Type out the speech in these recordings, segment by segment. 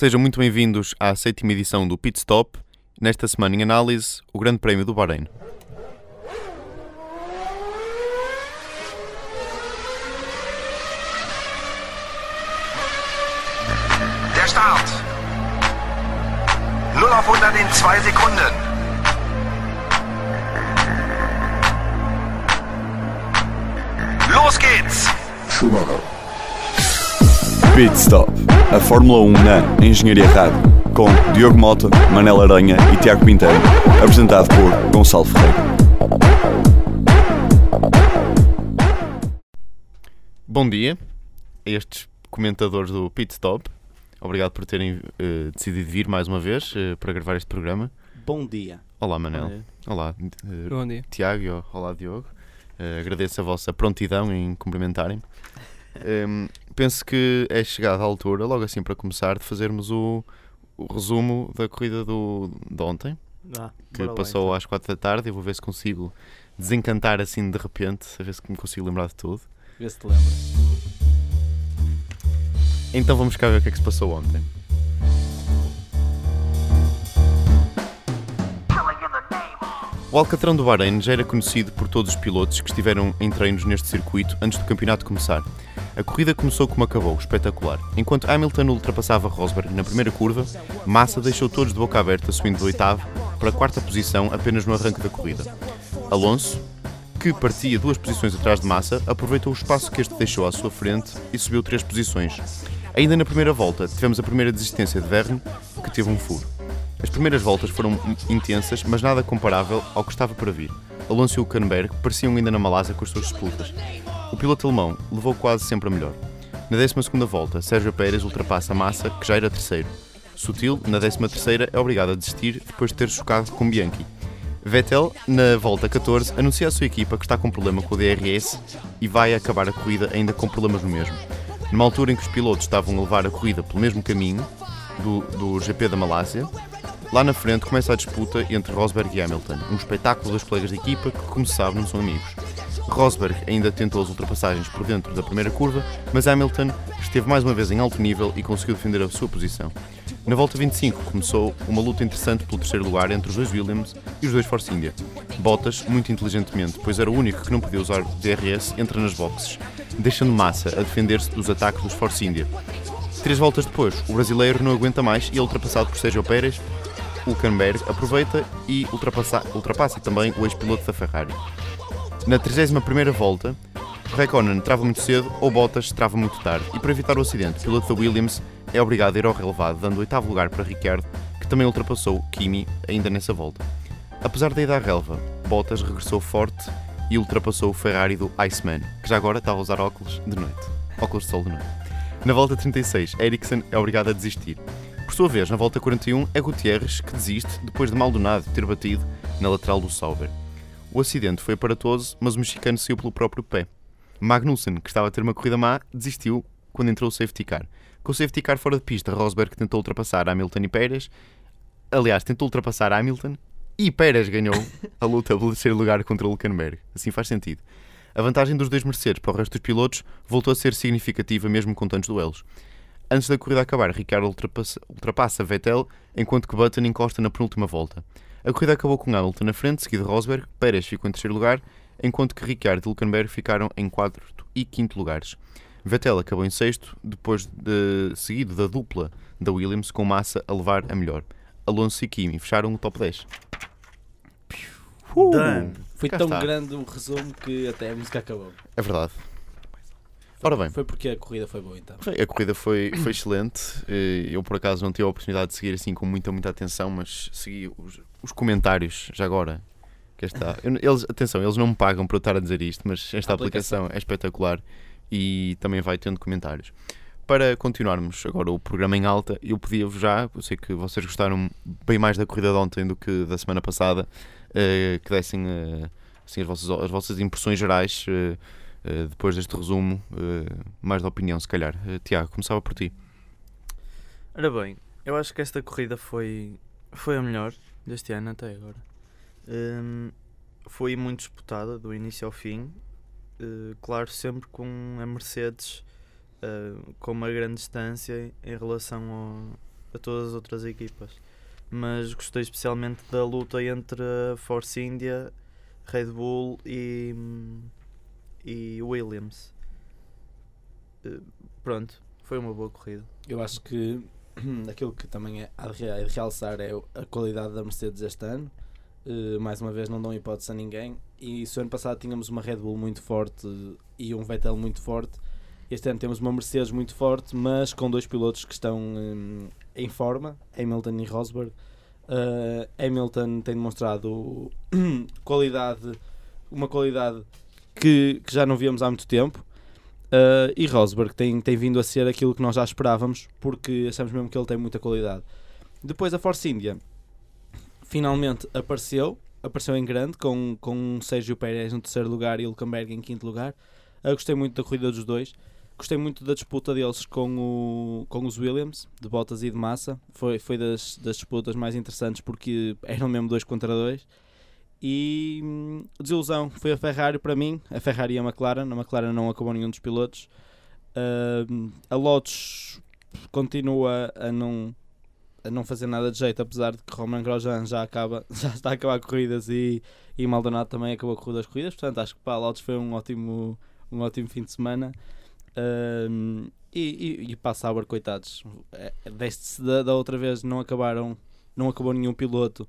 Sejam muito bem-vindos à sétima edição do Pit Stop. Nesta semana em análise, o Grande Prémio do Bahrein. Der Start. 0 auf 100 in 2 Sekunden. Los geht's. Pit Stop, a Fórmula 1 na Engenharia Rádio, com Diogo Mota, Manela Aranha e Tiago Pinteiro, apresentado por Gonçalo Ferreira. Bom dia a estes comentadores do Pit Stop. Obrigado por terem eh, decidido vir mais uma vez eh, para gravar este programa. Bom dia. Olá, Manel. Olá, eh, Bom dia. Tiago. e Olá, Diogo. Agradeço a vossa prontidão em cumprimentarem-me. Em, penso que é chegada a altura, logo assim para começar, de fazermos o, o resumo da corrida do, de ontem, Ah, que bora lá, passou então. às 4 da tarde. Eu vou ver se consigo desencantar assim de repente, a ver se me consigo lembrar de tudo. Vê se te lembra. Então vamos cá ver o que é que se passou ontem. O Alcatrão do Bahrein já era conhecido por todos os pilotos que estiveram em treinos neste circuito antes do campeonato começar. A corrida começou como acabou, espetacular. Enquanto Hamilton ultrapassava Rosberg na primeira curva, Massa deixou todos de boca aberta, subindo do oitavo para a quarta posição apenas no arranque da corrida. Alonso, que partia duas posições atrás de Massa, aproveitou o espaço que este deixou à sua frente e subiu três posições. Ainda na primeira volta, tivemos a primeira desistência de Verne, que teve um furo. As primeiras voltas foram intensas, mas nada comparável ao que estava para vir. Alonso e Hülkenberg pareciam ainda na Malásia com as suas disputas. O piloto alemão levou quase sempre a melhor. Na 12ª volta, Sérgio Pérez ultrapassa Massa, que já era terceiro. Sutil, na 13ª, é obrigado a desistir depois de ter chocado com Bianchi. Vettel, na volta 14, anuncia à sua equipa que está com problema com o DRS e vai acabar a corrida ainda com problemas no mesmo. Numa altura em que os pilotos estavam a levar a corrida pelo mesmo caminho do, do GP da Malásia, lá na frente começa a disputa entre Rosberg e Hamilton, um espetáculo dos colegas de equipa que, como se sabe, não são amigos. Rosberg ainda tentou as ultrapassagens por dentro da primeira curva, mas Hamilton esteve mais uma vez em alto nível e conseguiu defender a sua posição. Na volta 25 começou uma luta interessante pelo terceiro lugar entre os dois Williams e os dois Force India. Bottas, muito inteligentemente, pois era o único que não podia usar DRS, entra nas boxes, deixando Massa a defender-se dos ataques dos Force India. Três voltas depois, o brasileiro não aguenta mais e é ultrapassado por Sérgio Pérez. Hülkenberg aproveita e ultrapassa, ultrapassa também o ex-piloto da Ferrari. Na 31ª volta, Raikkonen trava muito cedo ou Bottas trava muito tarde e para evitar o acidente, o piloto da Williams é obrigado a ir ao relevado, dando o oitavo lugar para Ricciardo, que também ultrapassou Kimi ainda nessa volta. Apesar da ida à relva, Bottas regressou forte e ultrapassou o Ferrari do Iceman, que já agora estava a usar óculos de noite. Óculos de sol de noite. Na volta 36, Ericsson é obrigado a desistir. Por sua vez, na volta 41, é Gutierrez que desiste depois de Maldonado ter batido na lateral do Sauber. O acidente foi aparatoso, mas o mexicano saiu pelo próprio pé. Magnussen, que estava a ter uma corrida má, desistiu quando entrou o safety car. Com o safety car fora de pista, Rosberg tentou ultrapassar Hamilton e Pérez. Aliás, tentou ultrapassar Hamilton e Pérez ganhou a luta pelo terceiro lugar contra o Hülkenberg. Assim faz sentido. A vantagem dos dois Mercedes para o resto dos pilotos voltou a ser significativa mesmo com tantos duelos. Antes da corrida acabar, Ricardo ultrapassa, ultrapassa Vettel, enquanto que Button encosta na penúltima volta. A corrida acabou com Hamilton na frente, seguido de Rosberg, Pérez ficou em terceiro lugar, enquanto que Ricciardo e Hülkenberg ficaram em quarto e quinto lugares. Vettel acabou em sexto, depois de, seguido da dupla da Williams, com Massa a levar a melhor. Alonso e Kimi fecharam o top 10. Done. Foi tão está. grande o resumo que até a música acabou. É verdade. Ora bem, Foi porque a corrida foi boa então. Foi- A corrida foi, foi excelente. Eh, Eu, por acaso, não tive a oportunidade de seguir assim com muita, muita atenção, mas segui os, os comentários já agora. Que está. Eles, atenção, eles não me pagam por eu estar a dizer isto, mas esta aplicação, aplicação. é espetacular e também vai tendo comentários. Para continuarmos agora o programa em alta, eu pedia-vos já, eu sei que vocês gostaram bem mais da corrida de ontem do que da semana passada, eh, que dessem eh, assim, as, vossas, as vossas impressões gerais eh, depois deste resumo, mais de opinião, se calhar. Tiago, começava por ti. Ora bem, eu acho que esta corrida foi, foi a melhor deste ano até agora. Hum, foi muito disputada do início ao fim. Eh, claro, sempre com a Mercedes eh, com uma grande distância em relação a todas as outras equipas. Mas gostei especialmente da luta entre a Force India, Red Bull e, e Williams. Eh, Pronto, foi uma boa corrida. Eu acho que aquilo que também é, de rea- de realçar é a qualidade da Mercedes este ano. Eh, mais uma vez, não dão hipótese a ninguém. E se o ano passado tínhamos uma Red Bull muito forte e um Vettel muito forte, este ano temos uma Mercedes muito forte, mas com dois pilotos que estão hum, em forma, Hamilton e Rosberg. Eh, Hamilton tem demonstrado qualidade, uma qualidade que, que já não víamos há muito tempo. Uh, e Rosberg tem, tem vindo a ser aquilo que nós já esperávamos, porque achamos mesmo que ele tem muita qualidade. Depois a Force India finalmente apareceu, apareceu em grande, com, com Sérgio Pérez no terceiro lugar e Hülkenberg em quinto lugar. Uh, gostei muito da corrida dos dois. Gostei muito da disputa deles com, o, com os Williams, de Bottas e de Massa. Foi, foi das, das disputas mais interessantes porque eram mesmo dois contra dois. E hum, desilusão foi a Ferrari para mim, a Ferrari e a McLaren. A McLaren não acabou nenhum dos pilotos. Hum, a Lotus continua a não, a não fazer nada de jeito, apesar de que Roman Grosjean já, acaba, já está a acabar corridas e, e Maldonado também acabou a correr das corridas. Portanto, acho que para a Lotus foi um ótimo, um ótimo fim de semana. Hum, e, e, e para a Sauber, coitados, é, deste-se da, da outra vez, não acabaram, não acabou nenhum piloto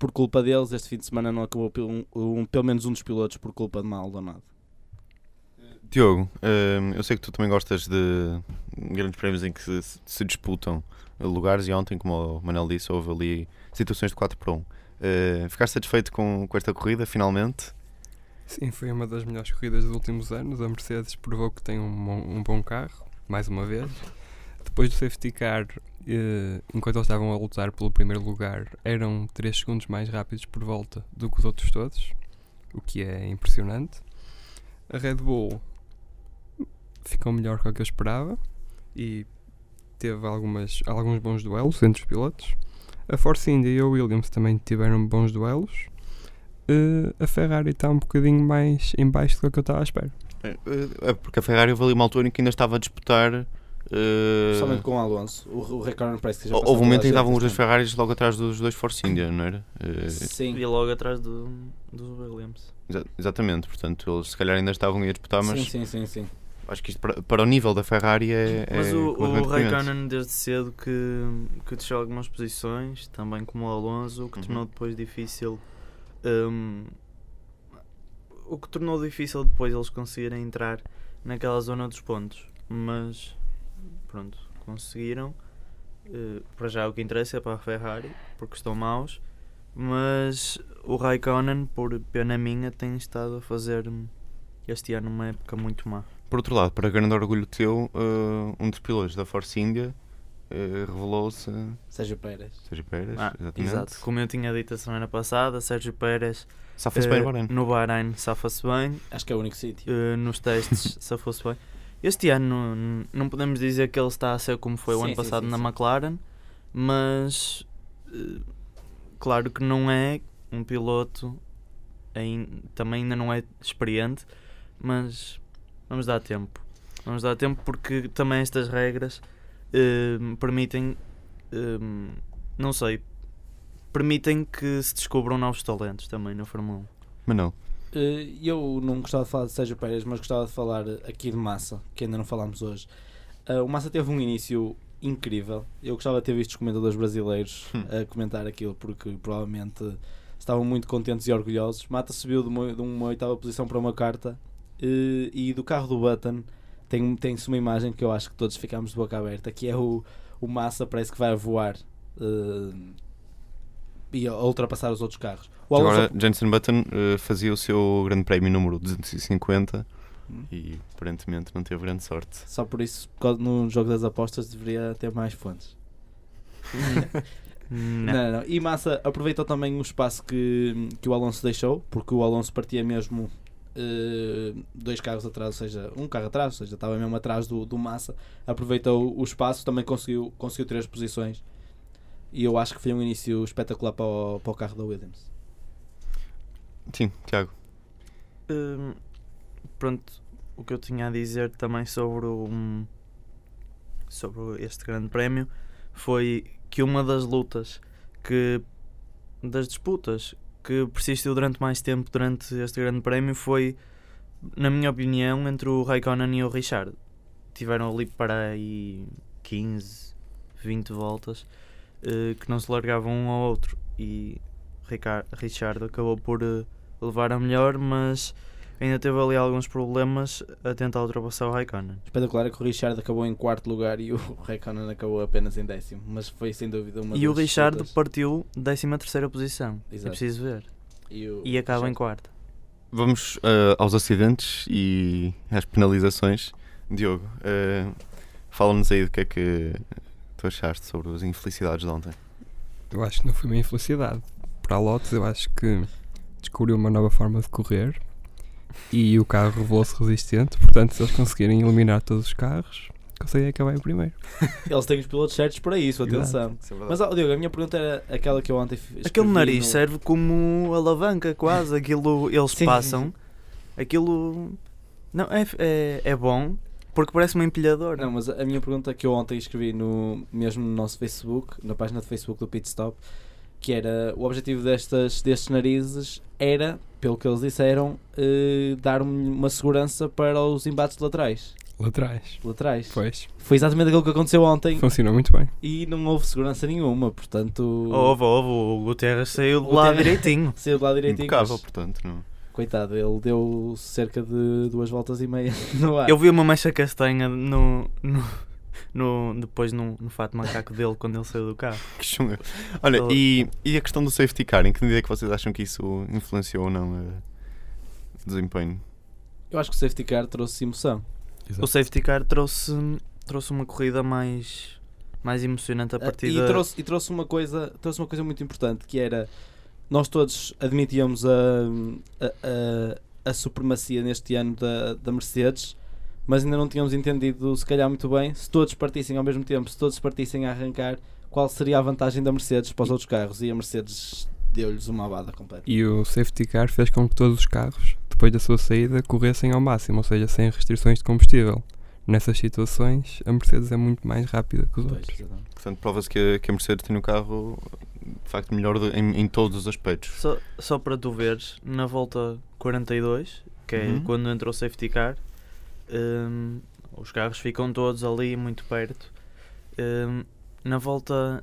por culpa deles. Este fim de semana não acabou pelo- um, um- pelo menos um dos pilotos por culpa de Maldonado. Diogo, hum, eu sei que tu também gostas de grandes prémios em que se, se disputam lugares e ontem, como o Manel disse, houve ali situações de 4 para 1. Uh, ficaste satisfeito com, com esta corrida, finalmente? Sim, foi uma das melhores corridas dos últimos anos. A Mercedes provou que tem um, um bom carro, mais uma vez. Depois do safety car, eh, enquanto eles estavam a lutar pelo primeiro lugar, eram 3 segundos mais rápidos por volta do que os outros todos, o que é impressionante. A Red Bull ficou melhor que o que eu esperava e teve algumas, alguns bons duelos entre os pilotos. A Force India e a Williams também tiveram bons duelos. Eh, a Ferrari está um bocadinho mais em baixo do que eu estava à espera. É, é porque a Ferrari houve ali uma altura em que ainda estava a disputar. Uh, Principalmente com o Alonso. O, o Ricardo parece que já houve um momento em que estavam os dois. Ferraris logo atrás dos dois Force India, não era? Uh, Sim. E logo atrás do, dos Williams. exa- exatamente, portanto eles se calhar ainda estavam a disputar, mas sim, sim, sim, sim. acho que isto para, para o nível da Ferrari é. é Mas o, completamente o deprimente. Raikkonen desde cedo que, que desceu algumas posições, também como o Alonso, o que Uhum. tornou depois difícil hum, o que tornou difícil depois eles conseguirem entrar naquela zona dos pontos. Mas pronto, conseguiram. Eh, para já o que interessa é para a Ferrari, porque estão maus. Mas o Raikkonen, por pena minha, tem estado a fazer hum, este ano uma época muito má. Por outro lado, para grande orgulho teu, uh, um dos pilotos da Force India uh, revelou-se. Sérgio Pérez. Sérgio Pérez, Ah, exatamente. exato. Como eu tinha dito a semana passada, Sérgio Pérez Safa-se eh, bem, Bahrein. no Bahrein safa-se bem, Acho que é o único sítio. nos testes safou-se bem. Este ano não podemos dizer que ele está a ser como foi o Sim, ano sim, passado sim, na sim. McLaren, mas eh, claro que não é um piloto, também ainda não é experiente, mas vamos dar tempo. Vamos dar tempo porque também estas regras eh, permitem, eh, não sei, permitem que se descubram novos talentos também na Fórmula 1. Mas não. Eh, Eu não gostava de falar de Sérgio Pérez, mas gostava de falar aqui de Massa, que ainda não falámos hoje. Eh, O Massa teve um início incrível. Eu gostava de ter visto os comentadores brasileiros Hum. a comentar aquilo, porque provavelmente estavam muito contentes e orgulhosos. Mata subiu de uma, de uma oitava posição para uma carta eh, e do carro do Button tem- tem-se uma imagem que eu acho que todos ficámos de boca aberta, que é o, o Massa parece que vai a voar eh, e a ultrapassar os outros carros. O Alonso Agora, Jensen Button uh, fazia o seu grande prémio número 250 Hum. e aparentemente não teve grande sorte. Só por isso, no jogo das apostas, deveria ter mais fontes. Não. Não, não. E Massa aproveitou também o espaço que, que o Alonso deixou, porque o Alonso partia mesmo eh, dois carros atrás, ou seja, um carro atrás, ou seja, estava mesmo atrás do, do Massa. Aproveitou o espaço, também conseguiu, conseguiu três posições. E eu acho que foi um início espetacular para o, para o carro da Williams. Sim, Tiago. Hum, pronto, o que eu tinha a dizer também sobre o sobre este grande prémio foi que uma das lutas que das disputas que persistiu durante mais tempo durante este grande prémio foi, na minha opinião, entre o Raikkonen e o Richard. Tiveram ali para aí 15, 20 voltas eh, que não se largavam um ao outro e Richard acabou por eh, levar a melhor, mas ainda teve ali alguns problemas a tentar ultrapassar o Raikkonen. Espetacular é que o Richard acabou em quarto lugar e o Raikkonen acabou apenas em décimo. Mas foi sem dúvida uma e o Richard lutas. partiu 13 terceira posição, é Exato. preciso ver, E, o e acaba em Richard- quarto. Vamos ah, aos acidentes e às penalizações. Diogo, ah, fala-nos aí do que é que tu achaste sobre as infelicidades de ontem. Eu acho que não foi uma infelicidade. Para a Lotus, eu acho que descobriu uma nova forma de correr e o carro revelou-se resistente. Portanto, se eles conseguirem eliminar todos os carros, conseguem acabar em primeiro. Eles têm os pilotos certos para isso, atenção. Mas, ó, Diogo, a minha pergunta era aquela que eu ontem fiz. Aquele nariz serve como alavanca quase, aquilo eles Sim, passam, sim, aquilo não é, é, é bom porque parece uma empilhadora. Não, mas a minha pergunta que eu ontem escrevi no, mesmo no nosso Facebook, na página de Facebook do Pit Stop, que era o objetivo destas, destes narizes era, pelo que eles disseram, eh, dar um- uma segurança para os embates laterais. Laterais. laterais. Pois, Foi exatamente aquilo que aconteceu ontem funcionou muito bem. e não houve segurança nenhuma, portanto. Houve, houve, o Guterres saiu do lado Guterres- direitinho. Saiu de lá direitinho. Impecável, mas, portanto. Não. Coitado, ele deu cerca de duas voltas e meia no ar. Eu vi uma mancha castanha no, no, no- depois no, no fato macaco dele quando ele saiu do carro. Que chunga. Olha, Ele- e, e a questão do safety car, em que medida é que vocês acham que isso influenciou ou não eh, o desempenho? Eu acho que o safety car trouxe emoção. O safety car trouxe, trouxe uma corrida mais, mais emocionante a partir Ah, e, da... trouxe, e trouxe uma coisa trouxe uma coisa muito importante que era nós todos admitíamos a, a, a, a supremacia neste ano da, da Mercedes mas ainda não tínhamos entendido se calhar muito bem se todos partissem ao mesmo tempo se todos partissem a arrancar qual seria a vantagem da Mercedes para os outros carros e a Mercedes deu-lhes uma abada completa E o safety car fez com que todos os carros, depois da sua saída, corressem ao máximo, ou seja, sem restrições de combustível. Nessas situações, a Mercedes é muito mais rápida que os Pois, outros. exatamente. Portanto, prova-se que, a- que a Mercedes tem um carro de facto melhor de- em, em todos os aspectos. Só, só para tu veres, na volta 42, que é Uhum. quando entrou o safety car, hum, os carros ficam todos ali muito perto. Hum, na volta,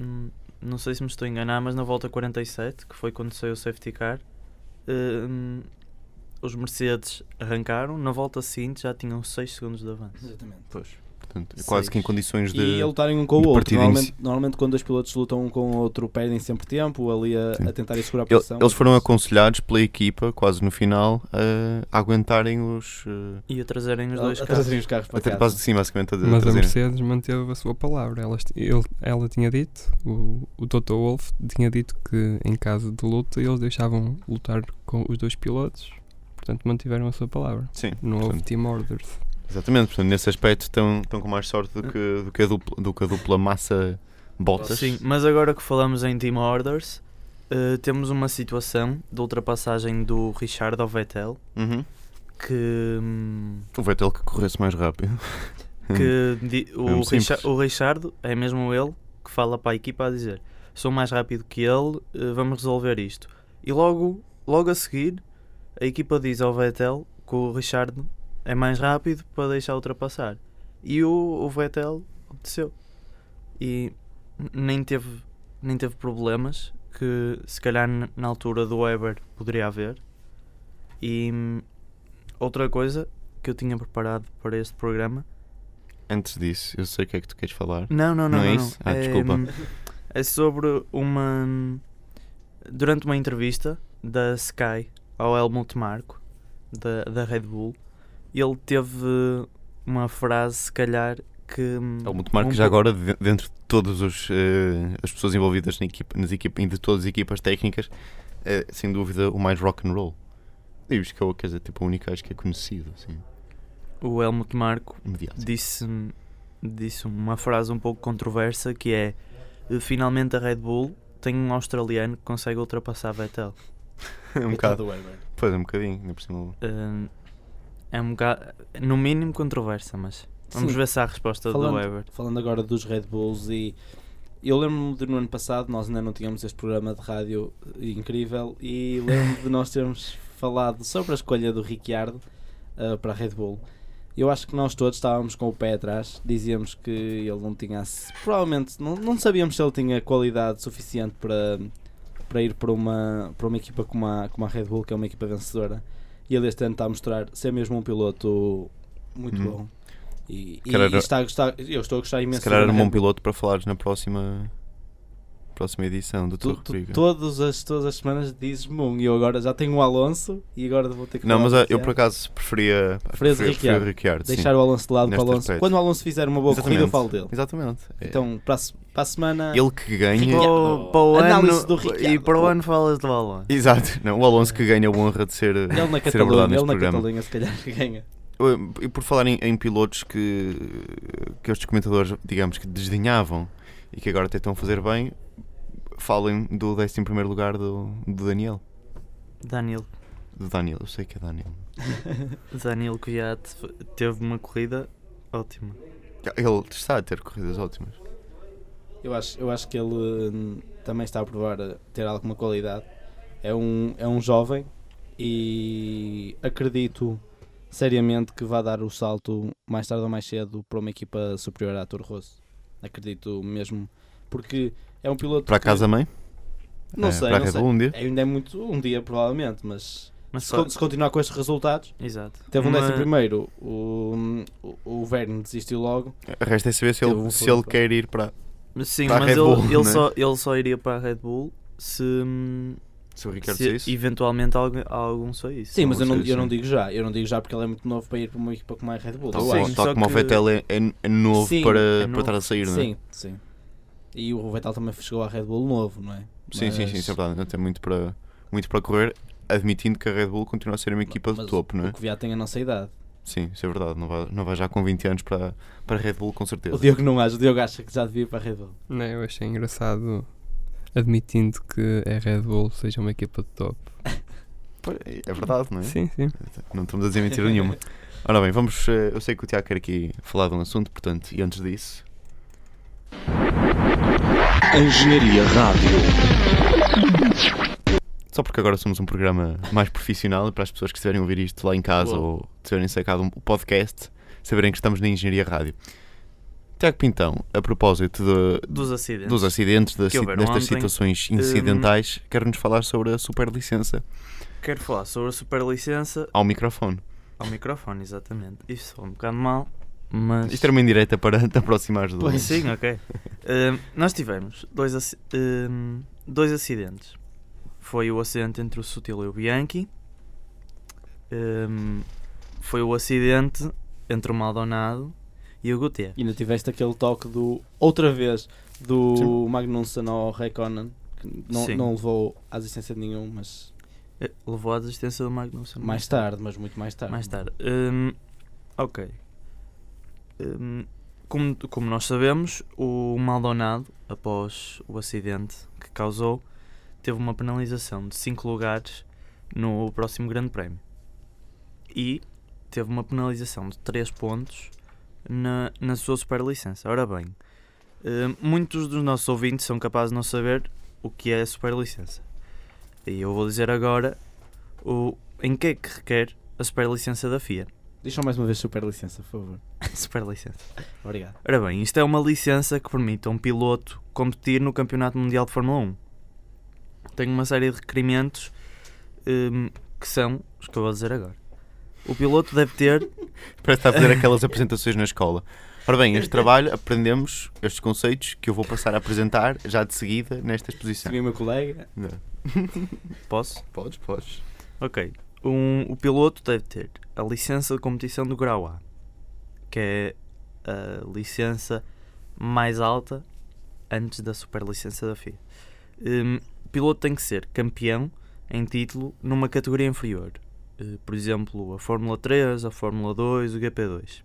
hum, não sei se me estou a enganar, mas na volta 47, que foi quando saiu o safety car, hum, os Mercedes arrancaram. Na volta seguinte já tinham 6 segundos de avanço. Exatamente. Pois. Portanto, é quase que em condições de. E a lutarem um com o outro. Normalmente, si. normalmente quando dois pilotos lutam um com o outro, perdem sempre tempo ali a, a tentar segurar a posição. Eles foram aconselhados pela equipa, quase no final, a, a aguentarem os. eh, E a trazerem os a, dois a carros. trazerem os carros para até casa. sim, basicamente a, Mas a. Mercedes manteve a sua palavra. Ela, ele- ela tinha dito, o, o Toto Wolff tinha dito que em caso de luta eles deixavam lutar com os dois pilotos, portanto mantiveram a sua palavra. Sim, Não houve team orders. Exatamente. Portanto, nesse aspecto estão, estão com mais sorte do que, do que, a, dupla, do que a dupla massa Bottas. Sim, mas agora que falamos em team orders, eh, temos uma situação de ultrapassagem do Richard ao Vettel Uhum. que, hum, O Vettel que corresse mais rápido. que di- o, Mesmo Richa- simples. o Richard é mesmo ele que fala para a equipa a dizer sou mais rápido que ele, eh, vamos resolver isto. E logo, logo a seguir, a equipa diz ao Vettel que o Richard é mais rápido para deixar ultrapassar. E o, o Vettel obedeceu. E nem teve, nem teve problemas que se calhar na altura do Weber poderia haver. E outra coisa que eu tinha preparado para este programa Antes disso, eu sei o que é que tu queres falar. não, não, não. Não é não, isso? Ah, desculpa. hum, É sobre uma. Durante uma entrevista da Sky ao Helmut Marko, da, da Red Bull, ele teve uma frase, se calhar, que. hum, É muito marco um já agora, de- dentro de todas os, eh, as pessoas envolvidas na equipa, nas equipas, de todas as equipas técnicas, é sem dúvida o mais rock and roll. Eu acho que é o- quer dizer, tipo, o único acho que é conhecido, assim, O Helmut imediato. disse, disse uma frase um pouco controversa que é finalmente a Red Bull tem um australiano que consegue ultrapassar Vettel. É um bocado, pois é um bocadinho, por cima. Hum, é um bocado, no mínimo controversa, mas Vamos Sim. ver se há a resposta do Falando- Weber. Falando agora dos Red Bulls e eu lembro-me de no ano passado nós ainda não tínhamos este programa de rádio incrível e lembro-me de nós termos falado sobre a escolha do Ricciardo uh, para a Red Bull. Eu acho que nós todos estávamos com o pé atrás, dizíamos que ele não tinha, provavelmente não, não sabíamos se ele tinha qualidade suficiente para, para ir para uma, para uma equipa como a, como a Red Bull, que é uma equipa vencedora. E ele este ano está a mostrar ser mesmo um piloto muito Hum. bom. E, e- calhar e está eu estou a gostar imenso. Se calhar era um bom piloto para falares na próxima, próxima edição do tu, Rubrica. todas, as, todas as semanas dizes-me um e eu agora já tenho o Alonso e agora vou ter que Não, mas eu por acaso preferia, Preferias preferia, preferia o Ricciardo. Ricciardo. sim. deixar o Alonso de lado para o Alonso. aspecto. Quando o Alonso fizer uma boa corrida, eu falo dele. Exatamente. É. Então, para a, para a semana. Ele que ganha. Ricciardo. Para o, para o ano, do e para o ano falas do Alonso. Exato. Não, o Alonso que ganha a honra de ser, Ele na Catalunha, ele na programa. Catalunha se calhar que ganha. E por falar em, em pilotos que, que estes comentadores, digamos, que desdenhavam e que agora a fazer bem, falem do 11 lugar do, do Daniel. Daniel, Do Daniel, eu sei que é Daniel. Daniel Kvyat teve uma corrida ótima. Ele está a ter corridas ótimas. Eu acho, eu acho que ele hum, também está a provar a ter alguma qualidade. É um, é um jovem e acredito seriamente que vai dar o salto mais tarde ou mais cedo para uma equipa superior à Toro Rosso. Acredito mesmo, porque é um piloto. Para a que- casa mãe? Não É, sei, para a não Red sei. Bull um dia? Ainda é muito um dia, provavelmente, mas Mas se, só, se continuar com estes resultados, exato. teve um Uma- décimo primeiro, o, o, o Verne desistiu logo. Resta é saber se ele, um se ele quer ir para. Sim, para a mas Red ele, Bull, ele, não é? só, ele só iria para a Red Bull se, Se o Ricardo se saísse. eventualmente algum, algum saísse. Sim, mas eu não, sim, eu não sim. digo já. Eu não digo já porque ele é muito novo para ir para uma equipa como a Red Bull. Tal, Sim, tal só como o que- Vettel é, é, é novo Sim, para, é para estar a sair, não é? Sim, sim. E o Vettel também chegou à Red Bull novo, não é? Sim, sim, sim, Mas- isso é verdade. Não tem muito para, muito para correr, admitindo que a Red Bull continua a ser uma equipa de mas topo, não é? O Kvyat tem a nossa idade. Sim, isso é verdade. Não vai, não vai já com 20 anos para, para a Red Bull, com certeza. O Diogo não acha, o Diogo acha que já devia ir para a Red Bull. Não, eu achei engraçado admitindo que a Red Bull seja uma equipa de top. É verdade, não é? Sim, sim. Não estamos a dizer mentira nenhuma. Ora bem, vamos. eh, Eu sei que o Tiago quer aqui falar de um assunto, portanto, e antes disso. Engenharia Rádio. Só porque agora somos um programa mais profissional e para as pessoas que estiverem a ouvir isto lá em casa Uau. ou tiverem sacado um podcast, saberem que estamos na Engenharia Rádio. Tiago Pintão, a propósito de- Dos acidentes. dos acidentes, das, destas ontem, situações hum, incidentais, quer-nos falar sobre a superlicença Quero falar sobre a superlicença ao microfone. ao microfone, exatamente. Isto foi um bocado mal, mas. Isto era uma indireta para te aproximares do. Pois. Sim, ok. Hum, nós tivemos dois, aci- hum, dois acidentes. Foi o acidente entre o Sutil e o Bianchi. Hum, foi o acidente entre o Maldonado e o Gutierrez. E ainda tiveste aquele toque do. Outra vez do Sim. Magnussen ao Raikkonen. Que não, Sim. não levou à existência de nenhum, mas Eh, Levou à desistência do Magnussen. mais tarde, mas muito mais tarde. Mais tarde. Hum, ok. Hum, como, como nós sabemos, o Maldonado, após o acidente que causou, teve uma penalização de 5 lugares no próximo Grande Prémio. E teve uma penalização de 3 pontos na, na sua superlicença. Ora bem, hum, muitos dos nossos ouvintes são capazes de não saber o que é a superlicença. E eu vou dizer agora o, em que é que requer a superlicença da FIA. Deixa mais uma vez super licença, por favor. superlicença. Obrigado. Ora bem, isto é uma licença que permite a um piloto competir no Campeonato Mundial de Fórmula 1. Tem uma série de requerimentos hum, que são os que eu vou dizer agora. O piloto deve ter. Parece estar a fazer aquelas apresentações na escola. Ora bem, este trabalho aprendemos estes conceitos que eu vou passar a apresentar já de seguida nesta exposição. Segui o meu colega. Posso? Podes, podes. Ok. Um, o piloto deve ter a licença de competição do grau A, que é a licença mais alta antes da superlicença da FIA. Um, o piloto tem que ser campeão em título numa categoria inferior. Uh, por exemplo, a Fórmula 3, a Fórmula 2, o GP2.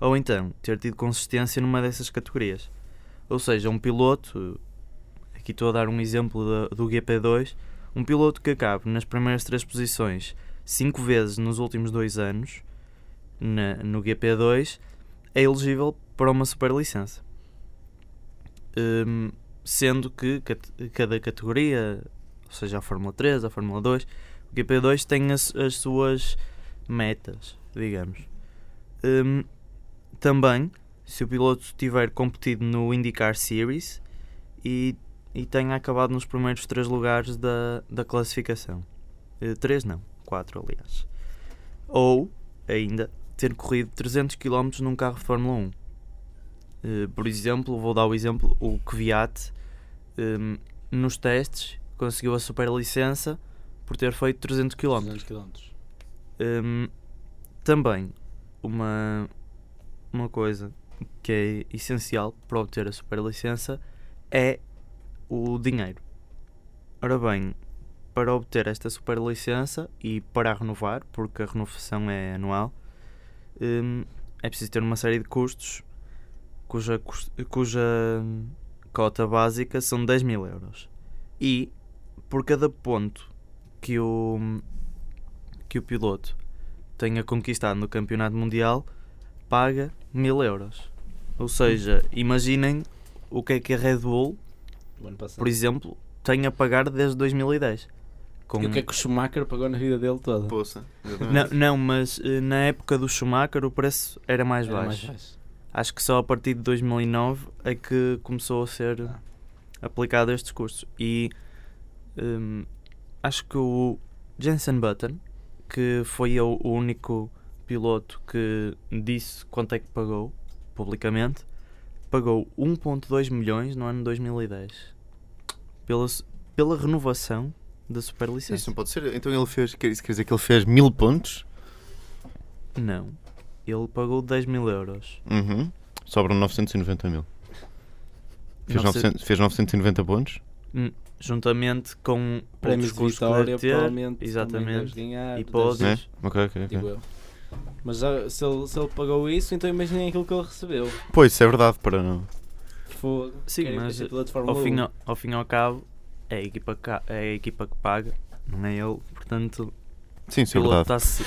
Ou então, ter tido consistência numa dessas categorias. Ou seja, um piloto, aqui estou a dar um exemplo da- do GP2, um piloto que acabe nas primeiras três posições cinco vezes nos últimos dois anos na- no GP2 é elegível para uma superlicença. Hum, sendo que cat- cada categoria, ou seja, a Fórmula 3, a Fórmula 2, o GP2 tem as, as suas metas, digamos. Hum, também, se o piloto tiver competido no IndyCar Series e, e tenha acabado nos primeiros três lugares da, da classificação. Eh, três não, quatro aliás. Ou, ainda, ter corrido 300 km num carro de Fórmula 1. Eh, por exemplo, vou dar o exemplo, o Kvyat hum, nos testes conseguiu a superlicença por ter feito 300 km. 200 km. Também uma, uma coisa que é essencial para obter a superlicença é o dinheiro. Ora bem, para obter esta superlicença e para a renovar, porque a renovação é anual, hum, é preciso ter uma série de custos cuja, cuja hum, cota básica são 10 mil euros. E por cada ponto que o, que o piloto tenha conquistado no campeonato mundial, paga mil euros. Ou seja, imaginem o que é que a Red Bull, por exemplo, tem a pagar desde 2010. Com... E o que é que o Schumacher pagou na vida dele toda? Poça. não, não, mas eh, na época do Schumacher o preço era mais Era baixo. mais baixo. Acho que só a partir de 2009 é que começou a ser Ah. aplicado estes custos. E hum, acho que o Jensen Button, que foi o único piloto que disse quanto é que pagou publicamente, pagou 1.2 milhões no ano 2010 pela, pela renovação da Isso superlicença. não pode ser. Então ele fez. Quer, isso quer dizer que ele fez mil pontos? Não, ele pagou 10 mil euros. Uhum. Sobram 990 mil. Fez, 900 900, fez 990 pontos? juntamente com Prémios de que deve ter, provavelmente. exatamente. ganhar, E pódios. Né? Ok, ok, ok. Digo eu. Mas já, se, ele, se ele pagou isso, então imaginem aquilo que ele recebeu. Pois, isso é verdade, para não. Fogo. Sim, mas ao fim, 1. ao, ao fim e ao cabo é a equipa que, é a equipa que paga, não é ele, portanto Sim, o isso é piloto verdade. está-se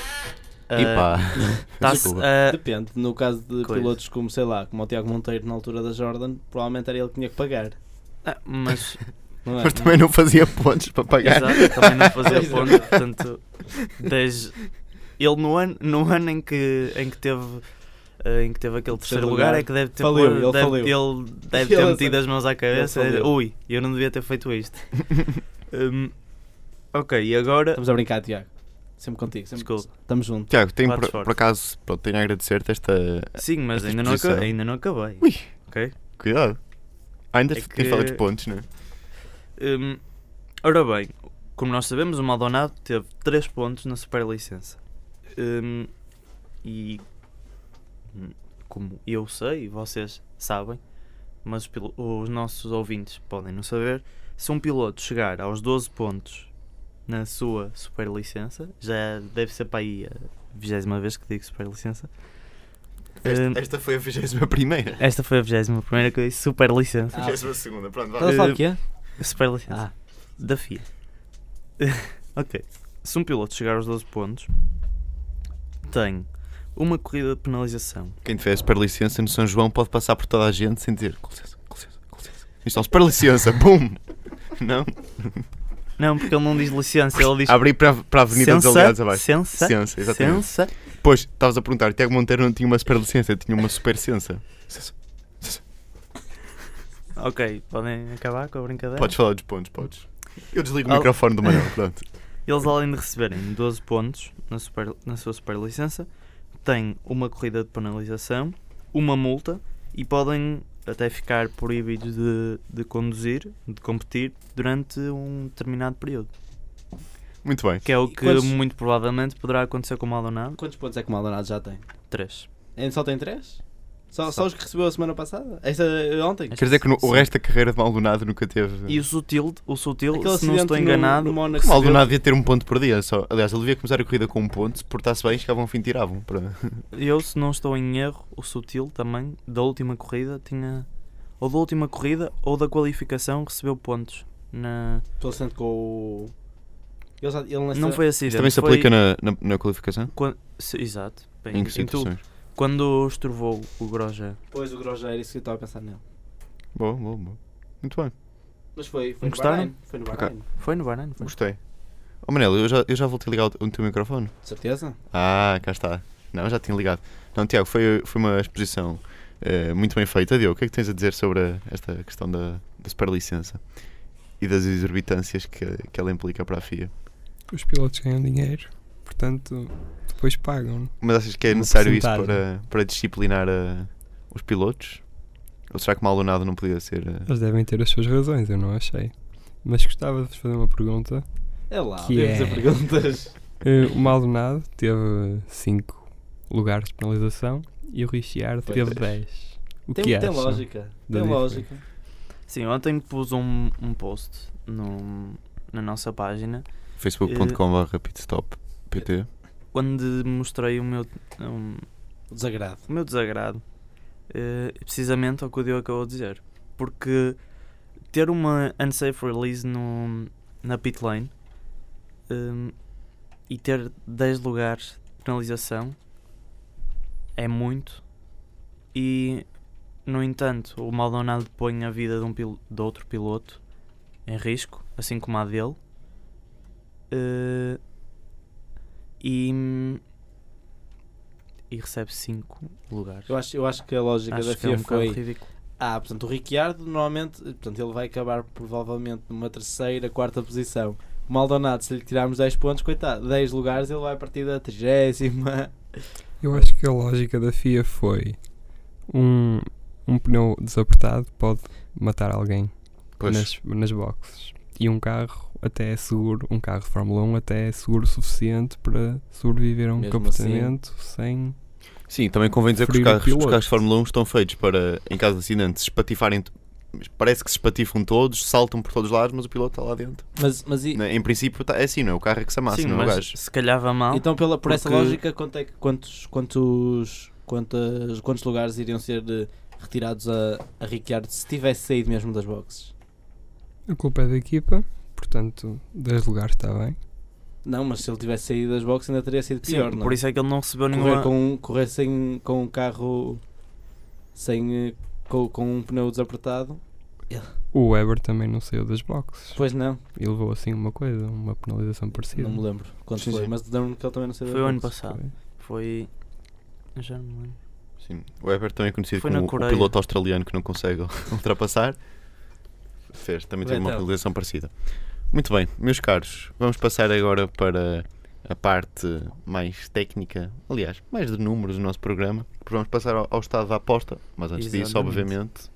E pá. está-se Desculpa. a Depende, no caso de Coisa. pilotos como, sei lá, como o Tiago Monteiro na altura da Jordan, provavelmente era ele que tinha que pagar. ah, mas Não é? Mas também não fazia pontos para pagar. exato, também não fazia é. ponto, portanto 10 ele no ano, no ano em que em que teve eh, em que teve aquele terceiro lugar, lugar, é que deve ter faliu, pôr- ele deve, ele deve ter Ele metido as mãos à cabeça ele ui, eu não devia ter feito isto Hum, ok, e agora Estamos a brincar, Tiago. Sempre contigo. Sempre... Desculpa. Estamos juntos. Tiago, tenho por, por acaso, pronto, tenho a agradecer-te esta. sim, mas esta ainda não, acabei, ainda não acabei Ui. ok? Cuidado. Ah, ainda É que- falado dos pontos, não é? Hum, ora bem, como nós sabemos, o Maldonado teve 3 pontos na Superlicença. Hum, e como eu sei, e vocês sabem, mas os, nossos ouvintes podem não saber, se um piloto chegar aos 12 pontos na sua Superlicença, já deve ser para aí a vigésima vez que digo Superlicença. Esta, Hum, esta foi a 21 primeira. esta foi a vigésima primeira que eu disse Superlicença. Ah. 22 segunda, pronto, Estás a vá. falar Eh, de quê? Superlicença. Ah, da FIA. ok. Se um piloto chegar aos 12 pontos, tem uma corrida de penalização. Quem tiver superlicença no São João pode passar por toda a gente sem dizer com licença, com licença, com licença. Isto é um superlicença, bum! Não? Não, porque ele não diz licença, ele diz Abrir para, para a Avenida dos Aliados abaixo. Sensa, Licença, exatamente. sensa. Pois, estavas a perguntar, Tiago Monteiro não tinha uma superlicença, tinha uma supercença. Ok, podem acabar com a brincadeira. Podes falar dos pontos, podes. Eu desligo o Al- microfone do Manuel, pronto. Eles, além de receberem 12 pontos na, super, na sua superlicença, têm uma corrida de penalização, uma multa e podem até ficar proibidos de, de conduzir, de competir, durante um determinado período. Muito bem. Que é o que quantos- muito provavelmente poderá acontecer com o Maldonado. quantos pontos é que o Maldonado já tem? 3. Ainda só tem 3? Só, só os que recebeu a semana passada? Esta ontem? Quer dizer que no- o resto da carreira de Maldonado nunca teve. E o Sutil, o Sutil Aquele se não estou no- enganado, no Mónaco O se Maldonado devia ter um ponto por dia só. Aliás, ele devia começar a corrida com um ponto, se portasse bem, chegavam ao fim e tiravam. Para... eu se não estou em erro, o Sutil também, da última corrida, tinha. Ou da última corrida ou da qualificação recebeu pontos. Na... Pelo centro com o. Ele, já- ele nessa- Não foi acidente. Isto também se foi aplica na, na, na qualificação? quan- se- Exato. Bem, Em que em tudo. situações? Quando estrovou o Grosjean. Pois o Grosjean era isso que eu estava a pensar nele. Boa, boa, boa. Muito bem. Mas foi, foi no Gostaram? Bahrein. Foi no Ok. Bahrein. Foi no Bahrein, foi? Gostei. Oh Manel, eu já, eu já voltei a ligar o, o teu microfone. De certeza? Ah, cá está. Não, já tinha ligado. Não, Tiago, foi, foi uma exposição eh, muito bem feita. Diogo, o que é que tens a dizer sobre a- esta questão da, da superlicença e das exorbitâncias que, que ela implica para a FIA? Os pilotos ganham dinheiro, portanto, depois pagam. Mas achas que é Uma necessário isso para, para disciplinar eh, os pilotos? Ou será que Maldonado não podia ser. eh, Eles devem ter as suas razões, eu não achei. Mas gostava de vos fazer uma pergunta. É lá, Que é- fazer perguntas. Eh, o Maldonado teve 5 lugares de penalização e o Ricciardo Pois teve é. 10. O Tem, que tem lógica. Tem diferença? lógica. Sim, ontem pus um, um post no, na nossa página facebook.com.br pitstop pt? onde mostrei o meu, um, desagrado. o meu desagrado eh, precisamente ao que o Diogo acabou de dizer. Porque ter uma unsafe release no, na pit lane hum, e ter 10 lugares de penalização é muito e no entanto o Maldonado põe a vida de, um pil- de outro piloto em risco, assim como a dele Eh, e, e recebe 5 lugares. Eu acho, eu acho que a lógica Acho da que é FIA um foi. Ah, portanto, o Ricciardo normalmente portanto, ele vai acabar provavelmente numa terceira, quarta posição. O Maldonado, se lhe tirarmos 10 pontos, coitado, 10 lugares, ele vai partir da trigésima. Eu acho que a lógica da FIA foi um, um pneu desapertado pode matar alguém Pois. nas, nas boxes. E um carro até é seguro, um carro de Fórmula 1 até é seguro o suficiente para sobreviver a um Mesmo comportamento sem. Sim, também convém dizer que os carros, os carros de Fórmula 1 estão feitos para, em caso de acidente, se espatifarem. Parece que se espatifam todos, saltam por todos os lados, mas o piloto está lá dentro. Mas, mas e- Né, Em princípio tá- é assim, não é? O carro é que se amassa, Sim, não é o mas gajo. se calhar vai mal. então, pela, por essa porque- lógica, quanto é que- quantos, quantos, quantos, quantos lugares iriam ser eh, retirados a, a Ricciardo se tivesse saído mesmo das boxes? A culpa é da equipa, portanto, 10 lugares está bem. Não, mas se ele tivesse saído das boxes ainda teria sido Sim, pior, não? por isso é que ele não recebeu correr nenhuma. com, correr sem, com um carro sem, eh, com, com um pneu desapertado. O Weber também não saiu das boxes. Pois não, E levou assim uma coisa, uma penalização parecida. não me lembro quando Sim, foi, sim. mas lembro-me que ele também não saiu Foi o ano passado. Foi. eu Já não me lembro. Sim. O Weber também é conhecido Foi como o piloto australiano que não consegue ultrapassar. Fez, também teve uma penalização parecida. Muito bem, meus caros, vamos passar agora para a parte mais técnica, aliás, mais de números do nosso programa. porque Vamos passar ao, ao estado da aposta, mas antes disso, Exatamente. obviamente,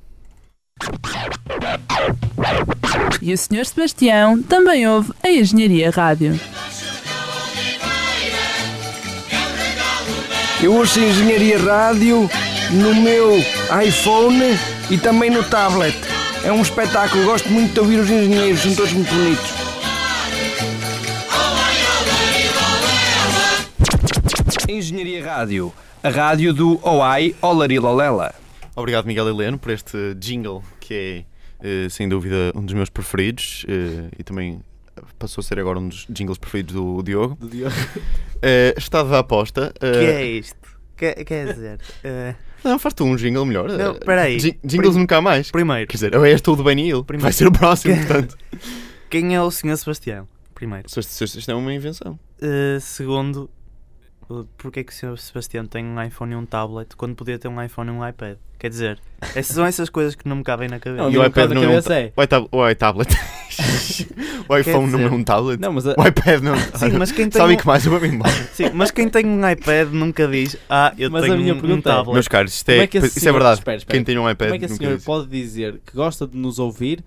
E o Sr. Sebastião também ouve a Engenharia Rádio. Eu ouço Engenharia Rádio no meu iPhone e também no tablet. É um espetáculo, gosto muito de ouvir os engenheiros, são todos muito bonitos. Engenharia Rádio, a rádio do OAI Olarilolela. Obrigado, Miguel Heleno, por este jingle que é, eh, sem dúvida, um dos meus preferidos eh, e também passou a ser agora um dos jingles preferidos do Diogo. Do Diogo. Eh, estado da aposta. que é isto? Que, quer dizer. Não, faz tu um jingle melhor. Não, peraí. jing- Jingles Prim- nunca mais. primeiro, Quer dizer, ou és tu o do Benny Hill, Primeiro. vai ser o próximo, portanto. quem é o Sr. Sebastião? Primeiro. Isto é uma invenção. Eh, segundo, uh, porque é que o Sr. Sebastião tem um iPhone e um tablet quando podia ter um iPhone e um iPad? Quer dizer, essas são essas coisas que não me cabem na cabeça. Não, E o iPad não é um é. O, o iTablet. o iPhone não é um tablet. Não, mas a- O iPad não. Sim, mas quem tem Sabe um- que mais eu vou embora. Sim, mas quem tem um iPad nunca diz Ah, eu Mas a tenho minha um, um é, tablet. Meus caros, isto é, é que esse isso é senhor- verdade. espera, espera. Quem tem um iPad Como é que esse nunca senhor diz. pode dizer que gosta de nos ouvir,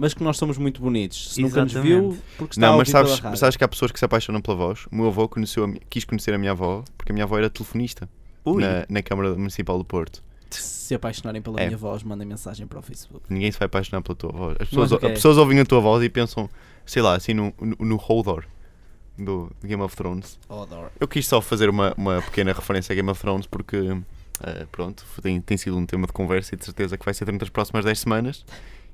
mas que nós somos muito bonitos? Se nunca nos Exatamente. viu, porque está a Não, mas sabes, sabes que há pessoas que se apaixonam pela voz. O meu avô conheceu a quis conhecer a minha avó porque a minha avó era telefonista Ui, na, na Câmara Municipal do Porto. Se apaixonarem pela É. minha voz, mandem mensagem para o Facebook. Ninguém se vai apaixonar pela tua voz. As pessoas, Mas o quê? as pessoas ouvem a tua voz e pensam, sei lá, assim no, no, no Hodor do Game of Thrones. Adoro. Eu quis só fazer uma, uma pequena referência a Game of Thrones porque, eh, pronto, tem, tem sido um tema de conversa e de certeza que vai ser durante as próximas 10 semanas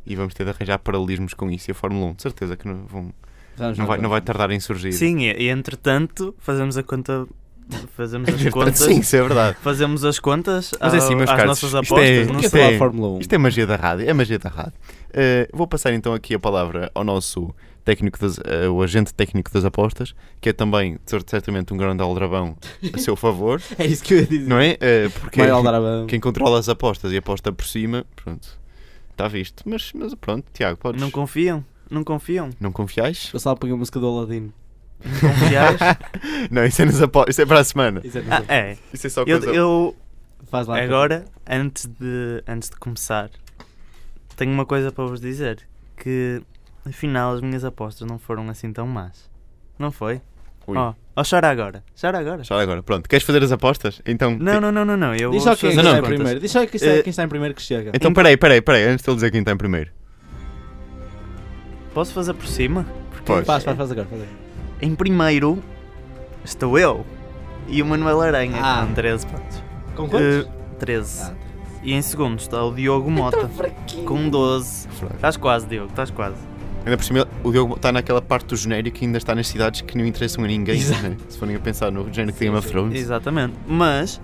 e vamos ter de arranjar paralelismos com isso e a Fórmula 1. De certeza que não, vão, Vamos, não, vai, não vai tardar em surgir. sim, e, e entretanto, fazemos a conta fazemos as contas. Sim, isso é verdade. Fazemos as contas Mas é assim, meus às caros, nossas isto apostas. é- não isto sei. falar é- de Fórmula 1. Isto é magia da rádio, é magia da rádio. Eh, vou passar então aqui a palavra ao nosso técnico, das, eh, o agente técnico das apostas, que é também cer- certamente um grande aldrabão a seu favor, É isso que eu ia dizer. não é? Eh, porque quem controla as apostas e aposta por cima, pronto, está visto. Mas, mas pronto, Tiago, podes. Não confiam? Não confiam? Não confiais? Eu só ponho a música do Aladino. Não confiais? não, isso é, nas apo- isso é para a semana. Isso é ah, é. Isso é só Eu, coisa. eu Faz lá. agora, antes de, antes de começar, tenho uma coisa para vos dizer. Que afinal as minhas apostas não foram assim tão más. Não foi? Ui. Ó, ó, chora agora. Chora agora. Já agora, pronto. Queres fazer as apostas? Então. Não, não, não, não, não. Eu Diz vou só quem fazer Não, está não, em contas. primeiro. Diz só quem está, Eh, quem está em primeiro que chega. Então, peraí, peraí, peraí, antes de ele dizer quem está em primeiro. Posso fazer por cima? Porque Podes. Faz, faz, faz agora. Faz agora. Em primeiro estou eu e o Manuel Aranha Ah. com 13 pontos. Com quantos? Eh, 13. Ah, E em segundo está o Diogo Mota com 12. Fraco. Estás quase, Diogo, estás quase. Ainda por cima, o Diogo está naquela parte do genérico que ainda está nas cidades que não interessam a ninguém. Né? Se forem a pensar no genérico de Game of Thrones. Exatamente. Mas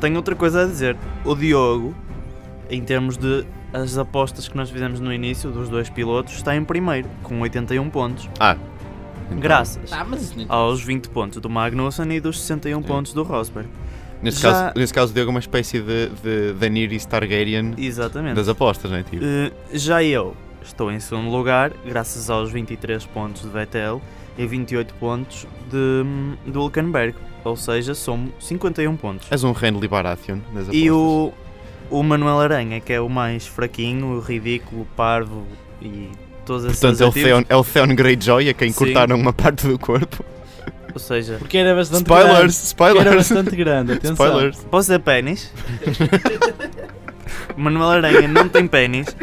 tenho outra coisa a dizer. O Diogo, em termos de as apostas que nós fizemos no início dos dois pilotos, está em primeiro, com 81 pontos. Ah, então, Graças Ah, aos 20 pontos do Magnussen e dos 61 pontos do Rosberg. Neste, Já- caso, neste caso, o Diogo é uma espécie de, de Daenerys Targaryen Exatamente. das apostas, não é? Tipo, Eh, já eu estou em segundo lugar, graças aos 23 pontos de Vettel e 28 pontos de, de Hülkenberg. Ou seja, somos 51 pontos. és um Renly Baratheon das apostas. E o, o Manuel Aranha, que é o mais fraquinho, o ridículo, parvo e todas essas Portanto, é o, adjetivos. Theon, é o Theon Greyjoy a quem Sim. cortaram uma parte do corpo. Ou seja, Porque era bastante Spoilers, grande. Porque Era spoilers, bastante grande, atenção. spoilers. posso dizer pênis? Manuel Aranha não tem pênis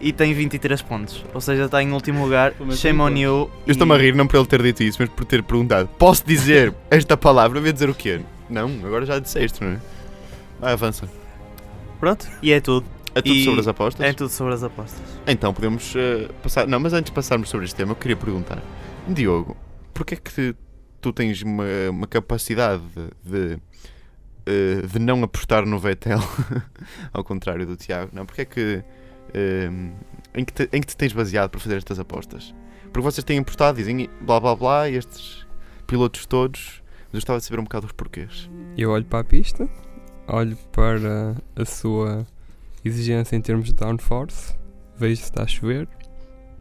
e tem 23 pontos. Ou seja, está em último lugar. Shame on you. Eu estou-me a rir não por ele ter dito isso, mas por ter perguntado. Posso dizer esta palavra? Eu ia dizer o quê? Não, agora já disseste, não é? Vai, avança. Pronto, e é tudo. É tudo E sobre as apostas? É tudo sobre as apostas. Então podemos eh, passar. Não, mas antes de passarmos sobre este tema, eu queria perguntar: Diogo, porquê é que tu tens uma, uma capacidade de, eh, de não apostar no Vettel, ao contrário do Tiago? Não, porque é que. eh, em, que te, em que te tens baseado para fazer estas apostas? Porque vocês têm apostado, dizem blá blá blá, estes pilotos todos. Mas eu estava a saber um bocado os porquês. Eu olho para a pista, olho para a sua exigência em termos de downforce, vejo se está a chover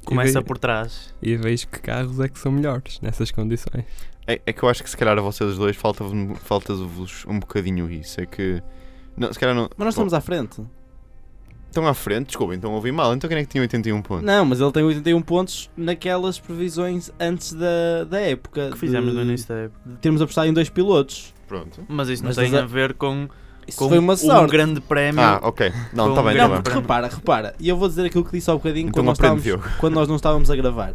Começa por trás. e vejo que carros é que são melhores nessas condições. É, é que eu acho que se calhar a vocês dois falta-vos falta-vos um bocadinho isso. É que. Não, se calhar não. Mas nós estamos à frente. Estão à frente, desculpa, então ouvi mal. Então quem é que tinha 81 pontos? Não, mas ele tem 81 pontos naquelas previsões antes da, da época. Que fizemos de, no início da época. de termos apostado em dois pilotos. Pronto. Mas isso não Mas tem a ver com, Isso com foi uma um sorte. grande prémio. Ah, ok. Não, está bem, um Não, bem. porque repara, repara, e eu vou dizer aquilo que disse há bocadinho Então quando, nós estávamos, quando nós não estávamos a gravar.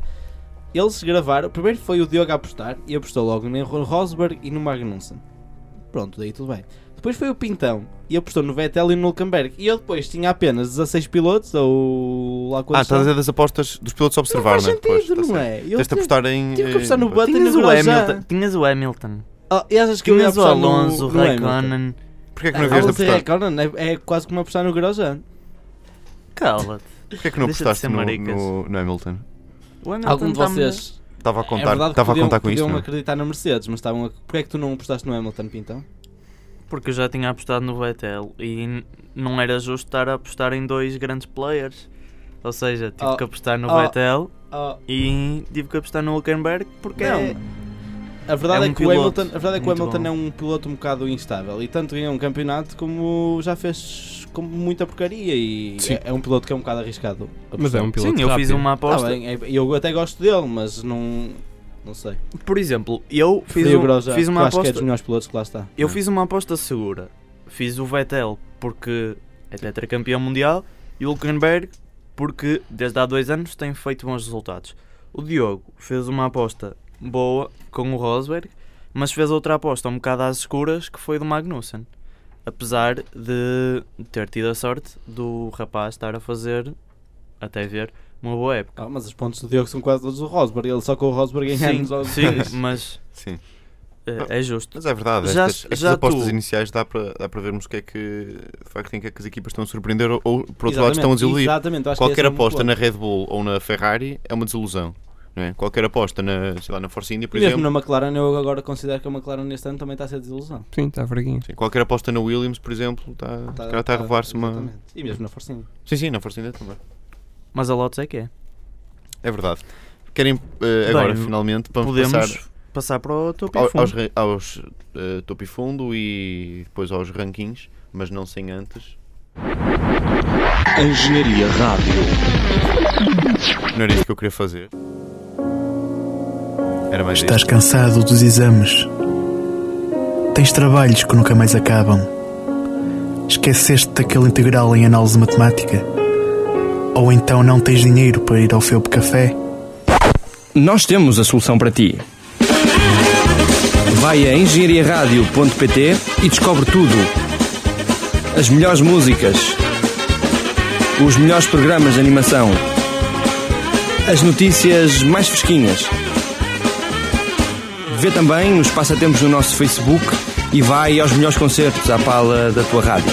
Eles gravaram, primeiro foi o Diogo a apostar e apostou logo no Rosberg e no Magnussen. Pronto, daí tudo bem. Depois foi o Pintão e apostou no Vettel e no Hülkenberg. E eu depois tinha apenas 16 pilotos, ou lá Ah, estás a dizer das apostas dos pilotos a Não observar, faz não é? sentido, Pois, tá não é? Eu Tens de apostar em. tive que apostar no eh, Button e Tinhas no. Hamilton, tinhas o Hamilton. Oh, e achas que eu ia Tinhas o Alonso, o? Raikkonen. Porquê é que Ah, não havias de apostar? Raikkonen é, é quase como apostar no Grosjean. Cala-te. Porquê é que não Deixa de apostaste ser no, maricas. no, no Hamilton? O Hamilton Algum de tá vocês Estava a é contar, verdade que estava a podiam, contar com isto, podiam não é? acreditar na Mercedes, mas estavam a... Porquê é que tu não apostaste no Hamilton, Pintão? Porque eu já tinha apostado no Vettel e n- não era justo estar a apostar em dois grandes players. Ou seja, tive Oh, que apostar no oh, Vettel Oh, e tive que apostar no Hülkenberg porque Não. é- a verdade É é, um que o piloto Hamilton, a verdade é que o Hamilton bom. é um piloto um bocado instável e tanto ganhou um campeonato como já fez com muita porcaria e Sim. é, é um piloto que é um bocado arriscado. Mas é um piloto Sim, eu fiz rápido. uma aposta. bem, é- eu até gosto dele, mas não não sei. Por exemplo, eu fiz, o um- fiz que eu uma acho que é aposta. dos melhores pilotos que lá está. Eu fiz uma aposta segura. Fiz o Vettel porque é tetracampeão mundial e o Hülkenberg porque desde há dois anos tem feito bons resultados. O Diogo fez uma aposta boa com o Rosberg, mas fez outra aposta um bocado às escuras que foi do Magnussen. Apesar de ter tido a sorte do rapaz estar a fazer, até ver, uma boa época. Ah, mas os pontos do Diogo são quase todos do Rosberg, ele só com o Rosberg Sim, ganhando os sim, mas Sim. É, é justo. Mas é verdade, Já- estas, estas já apostas tu- iniciais dá para, dá para vermos o que é que de facto em que é que as equipas estão a surpreender ou, ou, por outro lado estão a Exatamente, desiludir. Exatamente, Qualquer é aposta na Red Bull ou na Ferrari é uma desilusão. Não é? Qualquer aposta na, sei lá, na Force India, por E mesmo exemplo, na McLaren, eu agora considero que a McLaren neste ano também está a ser desilusão. Sim, está fraguinho. sim, qualquer aposta na Williams, por exemplo, está, calhar está a revelar-se uma. E mesmo na Force India. Sim, sim, na Force India também. Mas a Lotus é que é. É verdade. Querem eh, agora, Bem, finalmente, vamos Podemos passar passar para o topo e ao- fundo. aos, aos eh, topo e fundo e depois aos rankings, mas não sem antes. Engenharia Rádio. Não era isso que eu queria fazer. Era mais Estás isto. cansado dos exames. Tens trabalhos que nunca mais acabam. Esqueceste daquele integral em análise matemática? Ou então não tens dinheiro para ir ao Felpe Café? Nós temos a solução para ti. Vai a engenhariaradio.pt e descobre tudo. As melhores músicas, os melhores programas de animação, as notícias mais fresquinhas. Vê também os passatempos no nosso Facebook e vai aos melhores concertos à pala da tua rádio.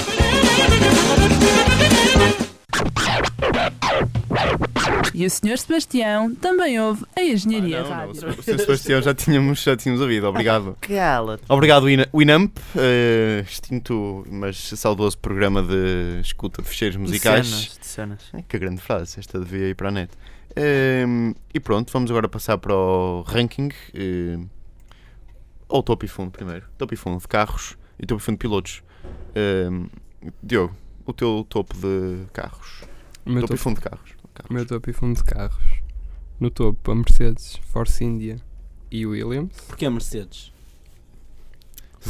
E o Sr. Sebastião também ouve a Engenharia Ah, não, não, Rádio. o Sr. Sebastião já tínhamos, já tínhamos ouvido, obrigado. Cala-te. Obrigado, Wina- Winamp, eh, extinto, mas saudoso programa de escuta de fecheiros musicais. De cenas, de cenas. Ai, que grande frase, esta devia ir para a net. Ehm, e pronto, vamos agora passar para o ranking. ehm, ou top e fundo primeiro. Top e fundo de carros e top e fundo de pilotos. Ehm, Diogo, o teu topo de carros. O meu topo e topo, fundo de carros. carros. o meu topo e fundo de carros. No topo, a Mercedes, Force India e Williams. Porque a Mercedes?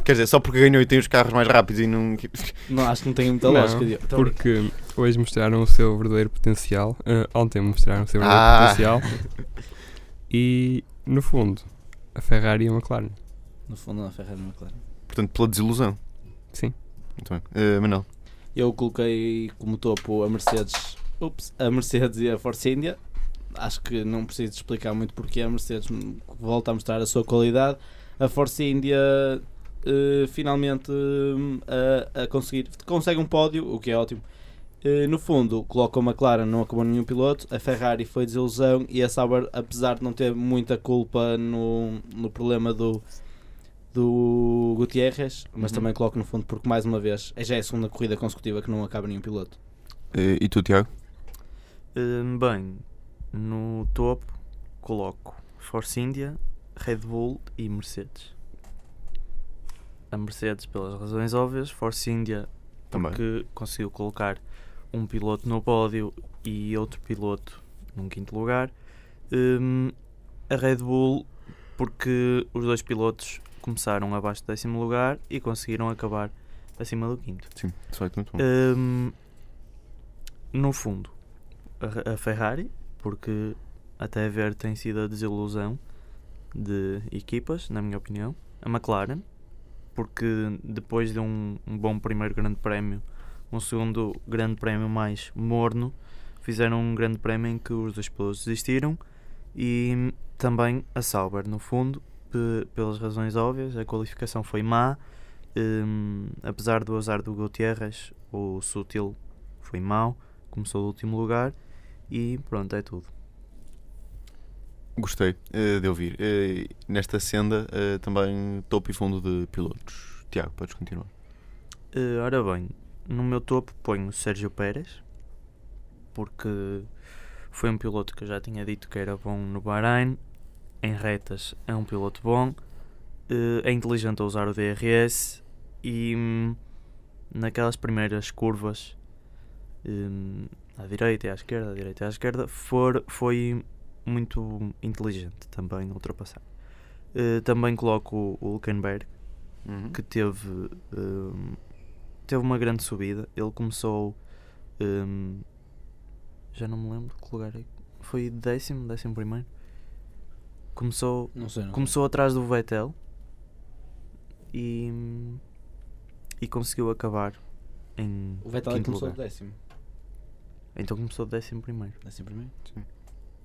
Quer dizer, só porque ganhou e tem os carros mais rápidos e não. Não, acho que não tem muita Não, lógica. Então, porque hoje mostraram o seu verdadeiro potencial. Ah, ontem mostraram o seu verdadeiro Ah. potencial. E, no fundo, a Ferrari e a McLaren. No fundo, na Ferrari e McLaren. Portanto, pela desilusão. Sim. Muito bem. Manel. Eu coloquei como topo a Mercedes, ups, a Mercedes e a Force India. Acho que não preciso explicar muito porque a Mercedes volta a mostrar a sua qualidade. A Force India eh, finalmente eh, a, a conseguir consegue um pódio, o que é ótimo. Eh, no fundo, coloca a McLaren, não acabou nenhum piloto. A Ferrari foi desilusão e a Sauber, apesar de não ter muita culpa no, no problema do, do Gutierrez, mas Uhum. também coloco no fundo porque mais uma vez já é a segunda corrida consecutiva que não acaba nenhum piloto. Eh, e tu, Tiago? Hum, bem, no topo coloco Force India, Red Bull e Mercedes. A Mercedes pelas razões óbvias, Force India Também. porque conseguiu colocar um piloto no pódio e outro piloto num quinto lugar. Hum, a Red Bull porque os dois pilotos começaram abaixo do décimo lugar e conseguiram acabar acima do quinto. Sim, facto, muito bom. Hum, no fundo, a, a Ferrari, porque até ver tem sido a desilusão de equipas, na minha opinião. A McLaren, porque depois de um, um bom primeiro grande prémio, um segundo grande prémio mais morno, fizeram um grande prémio em que os dois pilotos desistiram. E também a Sauber, no fundo, pelas razões óbvias, a qualificação foi má. Hum, apesar do azar do Gutierrez, o Sutil foi mau, começou do último lugar e pronto, é tudo. Gostei eh, de ouvir. Eh, nesta senda, eh, também topo e fundo de pilotos. Tiago, podes continuar. Ora bem, no meu topo ponho o Sérgio Pérez, porque foi um piloto que eu já tinha dito que era bom no Bahrein. Em retas é um piloto bom, eh, é inteligente a usar o DRS e hum, naquelas primeiras curvas hum, à direita e à esquerda, à direita e à esquerda, for, foi muito inteligente também a ultrapassar. Eh, também coloco o Hülkenberg, que teve, hum, teve uma grande subida. Ele começou. hum, já não me lembro que lugar é. Foi décimo, décimo primeiro. Começou, Não sei, não começou atrás do Vettel e, e conseguiu acabar em O Vettel é quinto começou lugar. de décimo. Então começou décimo primeiro. Décimo primeiro?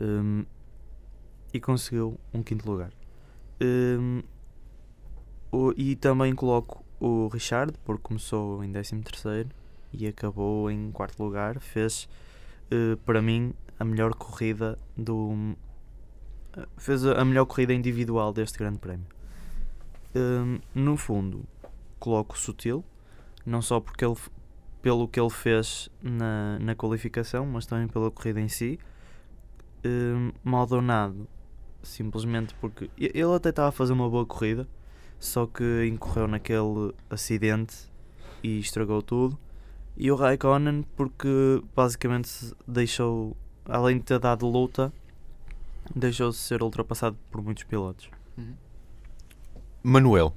Hum, e conseguiu um quinto lugar. Hum, O- e também coloco o Richard, porque começou em 13 e acabou em quarto lugar. Fez, eh, para mim, a melhor corrida do. Fez a melhor corrida individual deste Grande Prémio. Hum, no fundo, coloco Sutil, não só porque ele, pelo que ele fez na, na qualificação, mas também pela corrida em si. Hum, Maldonado, simplesmente porque ele até estava a fazer uma boa corrida, só que incorreu naquele acidente e estragou tudo. E o Raikkonen, porque basicamente deixou, além de ter dado luta, deixou-se ser ultrapassado por muitos pilotos. Manuel.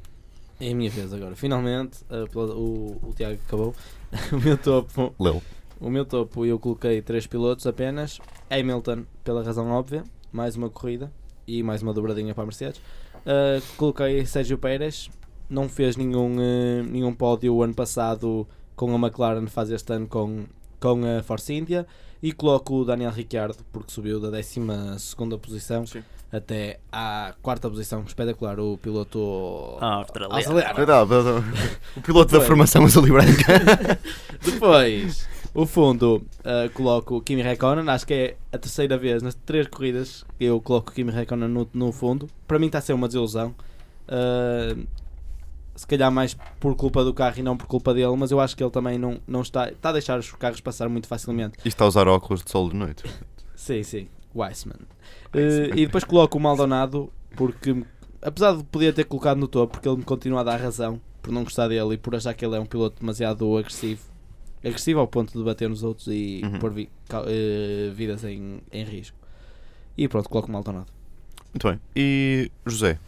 É a minha vez agora. Finalmente, uh, o, o Tiago acabou. o meu topo. Leu. O meu topo eu coloquei três pilotos apenas. Hamilton, pela razão óbvia, mais uma corrida e mais uma dobradinha para a Mercedes. Uh, coloquei Sérgio Pérez, não fez nenhum, uh, nenhum pódio o ano passado com a McLaren, faz este ano com, com a Force India. E coloco o Daniel Ricciardo, porque subiu da 12 posição até à quarta posição. Espetacular, o piloto Ah, australiano. O piloto da formação azul e branca. Depois, o fundo, uh, coloco o Kimi Räikkönen. Acho que é a terceira vez nas três corridas que eu coloco o Kimi Räikkönen no, no fundo. Para mim está a ser uma desilusão. Uh, se calhar mais por culpa do carro e não por culpa dele, mas eu acho que ele também não, não está, está a deixar os carros passar muito facilmente. E está a usar óculos de sol de noite. Sim, sim. Weissman. Uh, e depois coloco o Maldonado porque, apesar de poder ter colocado no topo, porque ele me continua a dar razão por não gostar dele e por achar que ele é um piloto demasiado agressivo. Agressivo ao ponto de bater nos outros e Uhum. pôr vi- eh, vidas em, em risco. E pronto, coloco o Maldonado. Muito bem. E José?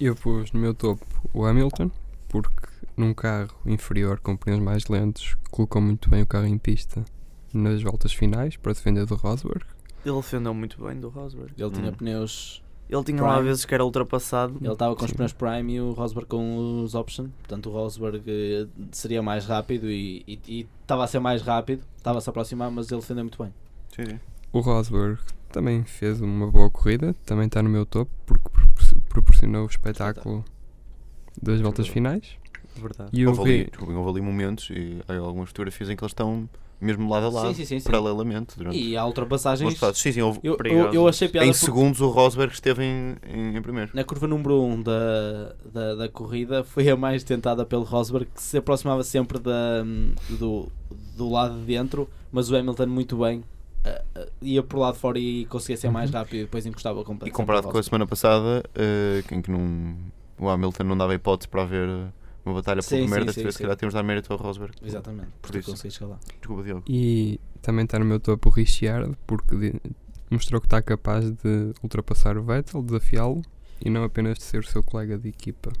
Eu pus no meu topo o Hamilton, porque num carro inferior com pneus mais lentos, colocou muito bem o carro em pista nas voltas finais para defender do Rosberg. Ele defendeu muito bem do Rosberg. Ele tinha Hum. pneus. Ele tinha Prime. lá vezes que era ultrapassado. Ele estava com os Sim. pneus Prime e o Rosberg com os Option. Portanto, o Rosberg eh, seria mais rápido e estava a ser mais rápido. Estava a se aproximar, mas ele defendeu muito bem. Sim, sim. O Rosberg também fez uma boa corrida, também está no meu topo, porque proporcionou o espetáculo das voltas finais. Verdade. E o Houve ali, desculpem, houve ali momentos e há algumas fotografias em que eles estão mesmo lado a lado, Sim, sim, sim, sim. paralelamente. Durante E há ultrapassagens. Sim, sim, houve- Eu, eu, eu achei piada em porque segundos o Rosberg esteve em, em, em primeiro. na curva número 1 um da, da, da corrida foi a mais tentada pelo Rosberg que se aproximava sempre da, do, do lado de dentro, mas o Hamilton muito bem ia por lá de fora e conseguia ser mais rápido e depois encostava E completamente. comparado ao com a semana passada, eh, em que não, o Hamilton não dava hipótese para haver uma batalha Sim, pelo primeiro, sim, desta sim, vez se sim. calhar temos de dar mérito ao Rosberg. Exatamente, Por porque isso. consegui chegar lá. Desculpa, Diogo. E também está no meu topo o Ricciardo, porque mostrou que está capaz de ultrapassar o Vettel, desafiá-lo e não apenas de ser o seu colega de equipa.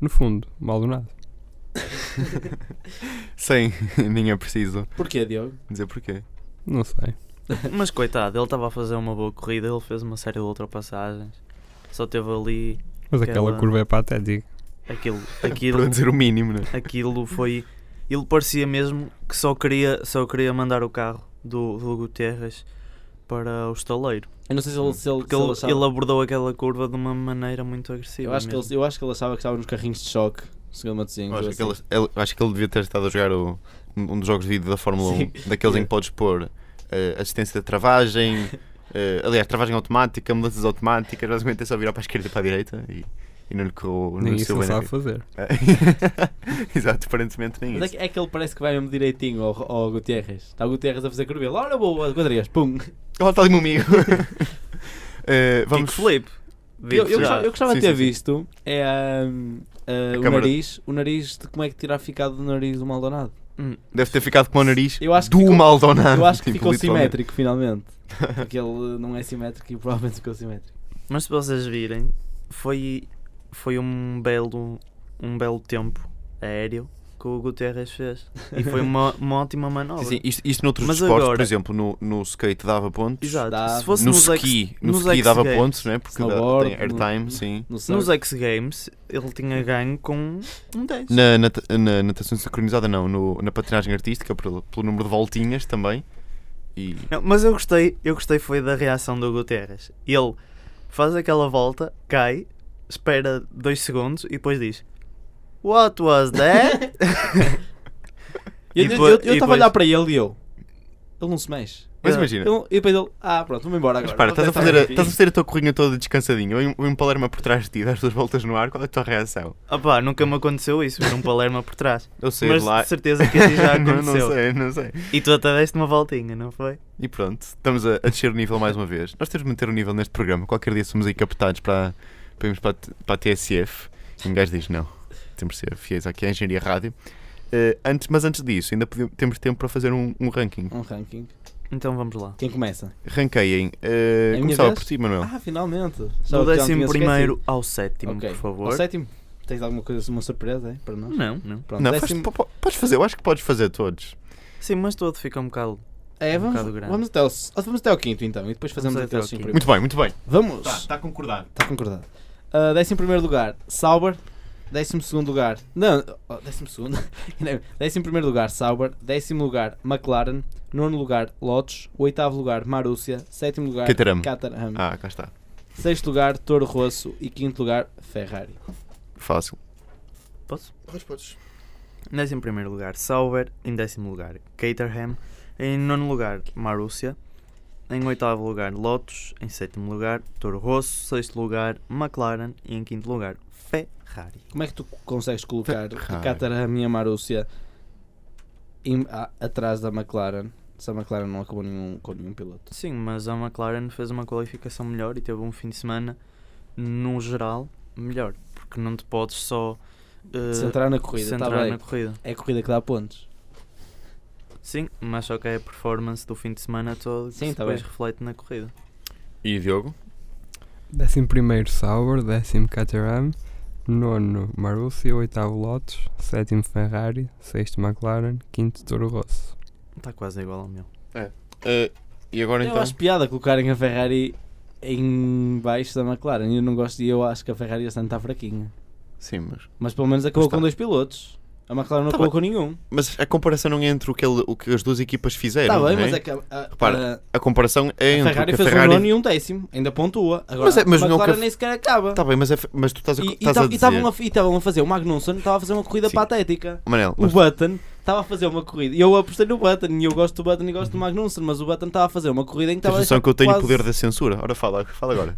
No fundo, Maldonado. Sem, nem é preciso Porquê, Diogo? dizer porquê. Não sei. Mas coitado, ele estava a fazer uma boa corrida, ele fez uma série de ultrapassagens. Só teve ali Mas aquela Aquela- curva é patética. aquilo. Para Aquilo, dizer o mínimo, né? aquilo foi. Ele parecia mesmo que só queria, só queria mandar o carro do, do Guterres para o estaleiro. Eu não sei se ele, se ele, se ele achava- ele abordou aquela curva de uma maneira muito agressiva. eu, acho que ele, eu acho que ele achava que estava nos carrinhos de choque, segundo Matosinhos. Eu acho, que assim. ele, ele- acho que ele devia ter estado a jogar o- um dos jogos de vídeo da Fórmula Sim. 1, daqueles em que podes pôr eh, assistência de travagem, eh, aliás, travagem automática, mudanças automáticas, basicamente é só virar para a esquerda e para a direita e, e não lhe correu Nem isso ele sabe fazer. Exato, aparentemente nem Mas é isso. que, é que ele parece que vai mesmo direitinho ao, ao Gutierrez. Está o Gutierrez a fazer curva. ele, Olha, boa, Gutierrez, pum. Olha, está ali meu amigo. Eh, vamos. Kickflip. Eu, eu, gostava, eu gostava Sim, de ter sim, sim. visto é, ahm, ah, o câmara- nariz, o nariz de como é que terá ficado do nariz do Maldonado. Hum, Deve ter ficado com o nariz Eu acho do ficou- Maldonado. Eu acho que tipo, ficou simétrico finalmente. Porque ele não é simétrico e provavelmente ficou simétrico. Mas se vocês virem, foi, foi um belo um belo tempo aéreo que o Guterres fez. E foi uma, uma ótima manobra. Sim, sim, isto, isto noutros Mas desportos, agora- por exemplo, no, no skate dava pontos. Exato. Se fosse No nos ski, no nos ski X dava Games- pontos, não é? Porque dá- Snowboard, tem airtime, no- sim. No Nos. X Games ele tinha ganho com um 10. Na, nata- na natação sincronizada, não. No- na patinagem artística, pelo, pelo número de voltinhas também. E Não, mas eu gostei, eu gostei foi da reação do Guterres. Ele faz aquela volta, cai, espera dois segundos e depois diz What was that? Eu E estava depois- a olhar para ele e eu. Ele não se mexe. Mas imagina. ele- e depois ele. Ah, pronto, vamos embora Mas agora. para, estás a, Não fazer a, estás a fazer a tua corrinha toda descansadinho. Vem vem um palerma por trás de ti, das duas voltas no ar. Qual é a tua reação? Opá, nunca me aconteceu isso, ver um Palerma por trás. Eu sei Mas lá. de certeza que assim já não, aconteceu. não sei, não sei. E tu até deste uma voltinha, não foi? E pronto, estamos a, a descer o nível mais uma vez. Nós temos de manter o nível neste programa. Qualquer dia somos aí captados para, para irmos para, para a TSF. E um gajo diz: não, temos de ser fiéis aqui à Engenharia Rádio. Eh, antes, mas antes disso, ainda podemos- temos tempo para fazer um, um ranking. Um ranking. Então vamos lá. Quem começa? Ranqueiem. Uh, começava vez? por ti, Manuel. Ah, finalmente. Já Do décimo primeiro ao sétimo, Ok. por favor. Ao sétimo? Tens alguma coisa, uma surpresa aí para nós? Não, não. Pronto, não, faz- décimo... po- podes fazer, eu acho que podes fazer todos. Sim, mas todo fica um bocado. É, um vamos, bocado grande. vamos, até ao, ah, vamos até ao quinto então e depois fazemos Vamos até até ao quinto. primeiro. Muito bem, muito bem. Vamos! Está concordado. Está concordado. Uh, décimo primeiro lugar, Sauber. Décimo segundo lugar. Não, oh, décimo segundo. Décimo primeiro lugar, Sauber. Décimo lugar, McLaren. Nono lugar, Lotus. Oitavo lugar, Marúcia. Sétimo lugar, Caterham. Caterham. Ah, cá está. Sexto lugar, Toro Rosso. E quinto lugar, Ferrari. Fácil. Posso? Podes, podes. Em décimo primeiro lugar, Sauber. Em décimo lugar, Caterham. Em nono lugar, Marúcia. Em oitavo lugar, Lotus. Em sétimo lugar, Toro Rosso. Sexto lugar, McLaren. E em quinto lugar, Ferrari. Como é que tu consegues colocar a Ferrari. Caterham e a Marúcia em- a- atrás da McLaren? Se a McLaren não acabou nenhum, com nenhum piloto. Sim, mas a McLaren fez uma qualificação melhor e teve um fim de semana, no geral, melhor. Porque não te podes só eh, Centrar na corrida, tá centrar bem. na corrida. É a corrida que dá pontos. Sim, mas só que é a performance do fim de semana todo que Sim, tá depois bem. reflete na corrida. E Diogo? Décimo primeiro Sauber, décimo Caterham, nono Marussia, oitavo Lotus, sétimo Ferrari, sexto McLaren, quinto Toro Rosso. Está quase igual ao meu. Eh, e agora Eu então? acho piada colocarem a Ferrari em baixo da McLaren. Eu não gosto e eu acho que a Ferrari está fraquinha. Sim, mas. Mas pelo menos acabou Mas tá. com dois pilotos. A McLaren não Tá acabou com nenhum. Mas a comparação não é entre o que, ele- o que as duas equipas fizeram. Está bem, é? mas é que a, a- Repara, A comparação é a, entre Ferrari o que a fez Ferrari. um nono e um décimo. Ainda pontua. Agora Mas é- mas a McLaren que a- nem sequer acaba. Tá bem, mas, é, mas tu estás a, E- estás a e dizer. estavam a, e estavam a fazer, o Magnussen estava a fazer uma corrida Sim. patética. Manel, O mas, Button estava a fazer uma corrida. E eu apostei no Button. E eu gosto do Button e gosto do Magnussen. Mas o Button estava a fazer uma corrida em que estava a deixar que eu tenho o quase- poder da censura? Ora, fala, fala agora.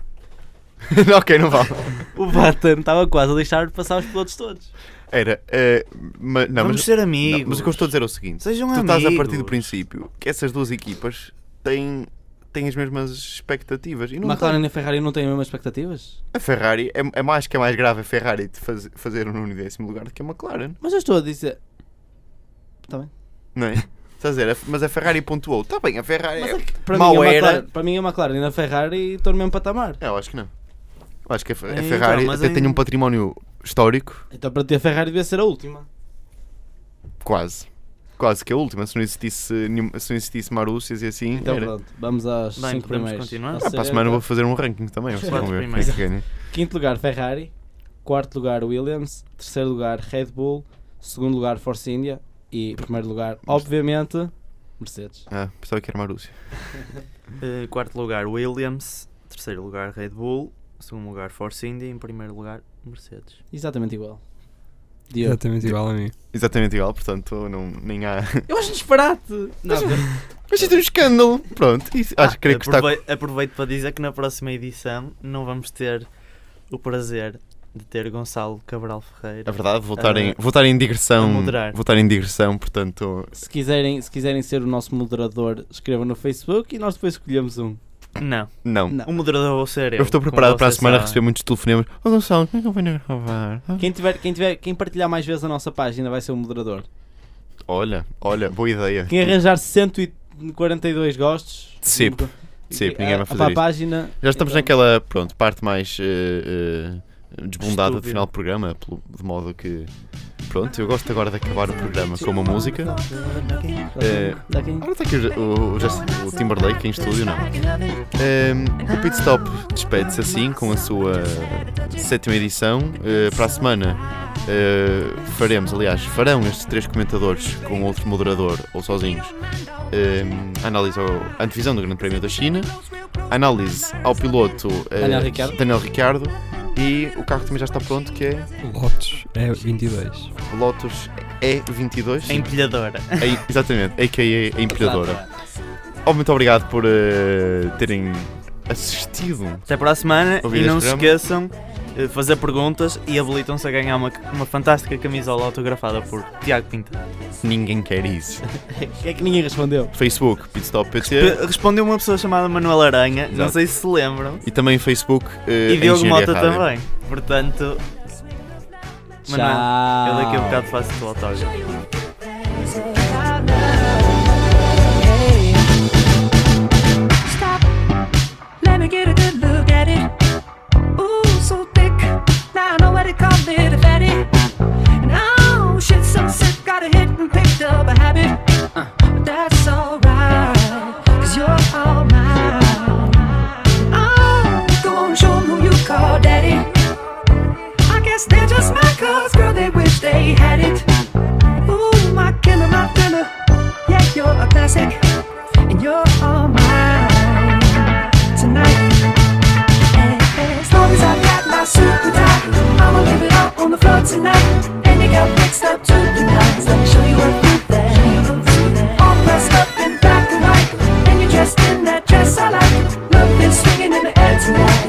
ok, não vale. O Button estava quase a deixar passar os pilotos todos. Era. eh, ma- não, Vamos mas, ser não, amigos. mas o que eu estou a dizer é o seguinte: Sejam tu amigos. estás a partir do princípio que essas duas equipas têm, têm as mesmas expectativas. E não McLaren têm. e a Ferrari não têm as mesmas expectativas? A Ferrari é, é mais que é mais grave a Ferrari de faz- fazer um e décimo lugar do que a McLaren, Mas eu estou a dizer. Está bem. não é? Estás a dizer, mas a Ferrari pontuou. Está bem, a Ferrari Mas é. é para, mau mim, a era. McLaren, para mim, a McLaren e a Ferrari estão no mesmo patamar. Eu acho que não. Eu acho que a, Então, Ferrari mas até em- tem um património histórico, Então, para ti, a Ferrari devia ser a última. quase. Quase que a última. Se não existisse, se não existisse Marúcias e assim. Então, era. pronto, vamos às Bem, 5 podemos primeiros. continuar? Ah, para a semana vou fazer um ranking também. Vocês vão ver quem é que ganha. Quinto lugar, Ferrari. Quarto lugar, Williams. Terceiro lugar, Red Bull. Segundo lugar, Force India. E primeiro lugar, obviamente, Mercedes. Ah, pensava que era Marúcia. Eh, quarto lugar, Williams. Terceiro lugar, Red Bull. Segundo lugar, Force India. Em primeiro lugar, Mercedes. Exatamente igual. Diogo. Exatamente igual a mim. Exatamente igual, portanto não, nem há. Eu acho disparate. Não, Mas isto é um escândalo! Pronto, isso, acho que creio que está. Aprove- Aproveito para dizer que na próxima edição não vamos ter o prazer de ter Gonçalo Cabral Ferreira. É verdade, vou estar, em, Ah, vou estar em digressão. a estar em digressão, portanto. se, quiserem, se quiserem ser o nosso moderador, escrevam no Facebook e nós depois escolhemos um. Não, Não. Não. o moderador vou ser eu. Eu estou preparado para a semana sabem. receber muitos telefonemas. Ô Gonçalo, como é que eu venho gravar? Quem, tiver, quem, tiver, quem partilhar mais vezes a nossa página vai ser o moderador. Olha, olha, boa ideia. Quem arranjar 142 gostos. Sim, sim, ninguém vai a- fazer para a isso. página. Já estamos então- naquela pronto, parte mais eh, eh, desbundada do final do programa, pelo- de modo que. Pronto, eu gosto agora de acabar o programa com uma música. Eh, Agora está aqui o, Timberlake em estúdio, não? Ehm, o Pit Stop despede-se assim com a sua sétima edição. Eh, para a semana eh, faremos, aliás, farão estes três comentadores com outro moderador ou sozinhos ehm, análise ao, a antevisão do Grande Prémio da China, análise ao piloto Daniel Ricciardo. Daniel Ricciardo E o carro também já está pronto, que é Lotus é 22. Lotus E22. A empilhadora. A- exatamente, a.k.a. a empilhadora. Oh, muito obrigado por eh, terem assistido. Até para a semana Ouvir e não se esqueçam eh, fazer perguntas e habilitam-se a ganhar uma, uma fantástica camisola autografada por Tiago Pinto. Ninguém quer isso. que é que ninguém respondeu? Facebook, Pitstop PT. Respondeu uma pessoa chamada Manuel Aranha, Exato. não sei se se lembram. E também Facebook. Uh, e Diogo Mota Rádio. também. Portanto. Tchau. Manuel, eu daqui a um bocado faço o autógrafo. get it Now I nobody called me the fatty. And oh, shit, so sick, got a hit and picked up a habit. But that's alright, cause you're all mine. Oh, go on, show who you call daddy. I guess they're just my cuz, girl, they wish they had it. Ooh, my killer, my thriller. Yeah, you're a classic, and you're all mine tonight. As long as I got my suit. I'ma leave it all on the floor tonight. And you got mixed up to the nines. Let me show you what you that. All dressed up in black and white. And you're dressed in that dress I like. Love is swinging in the air tonight.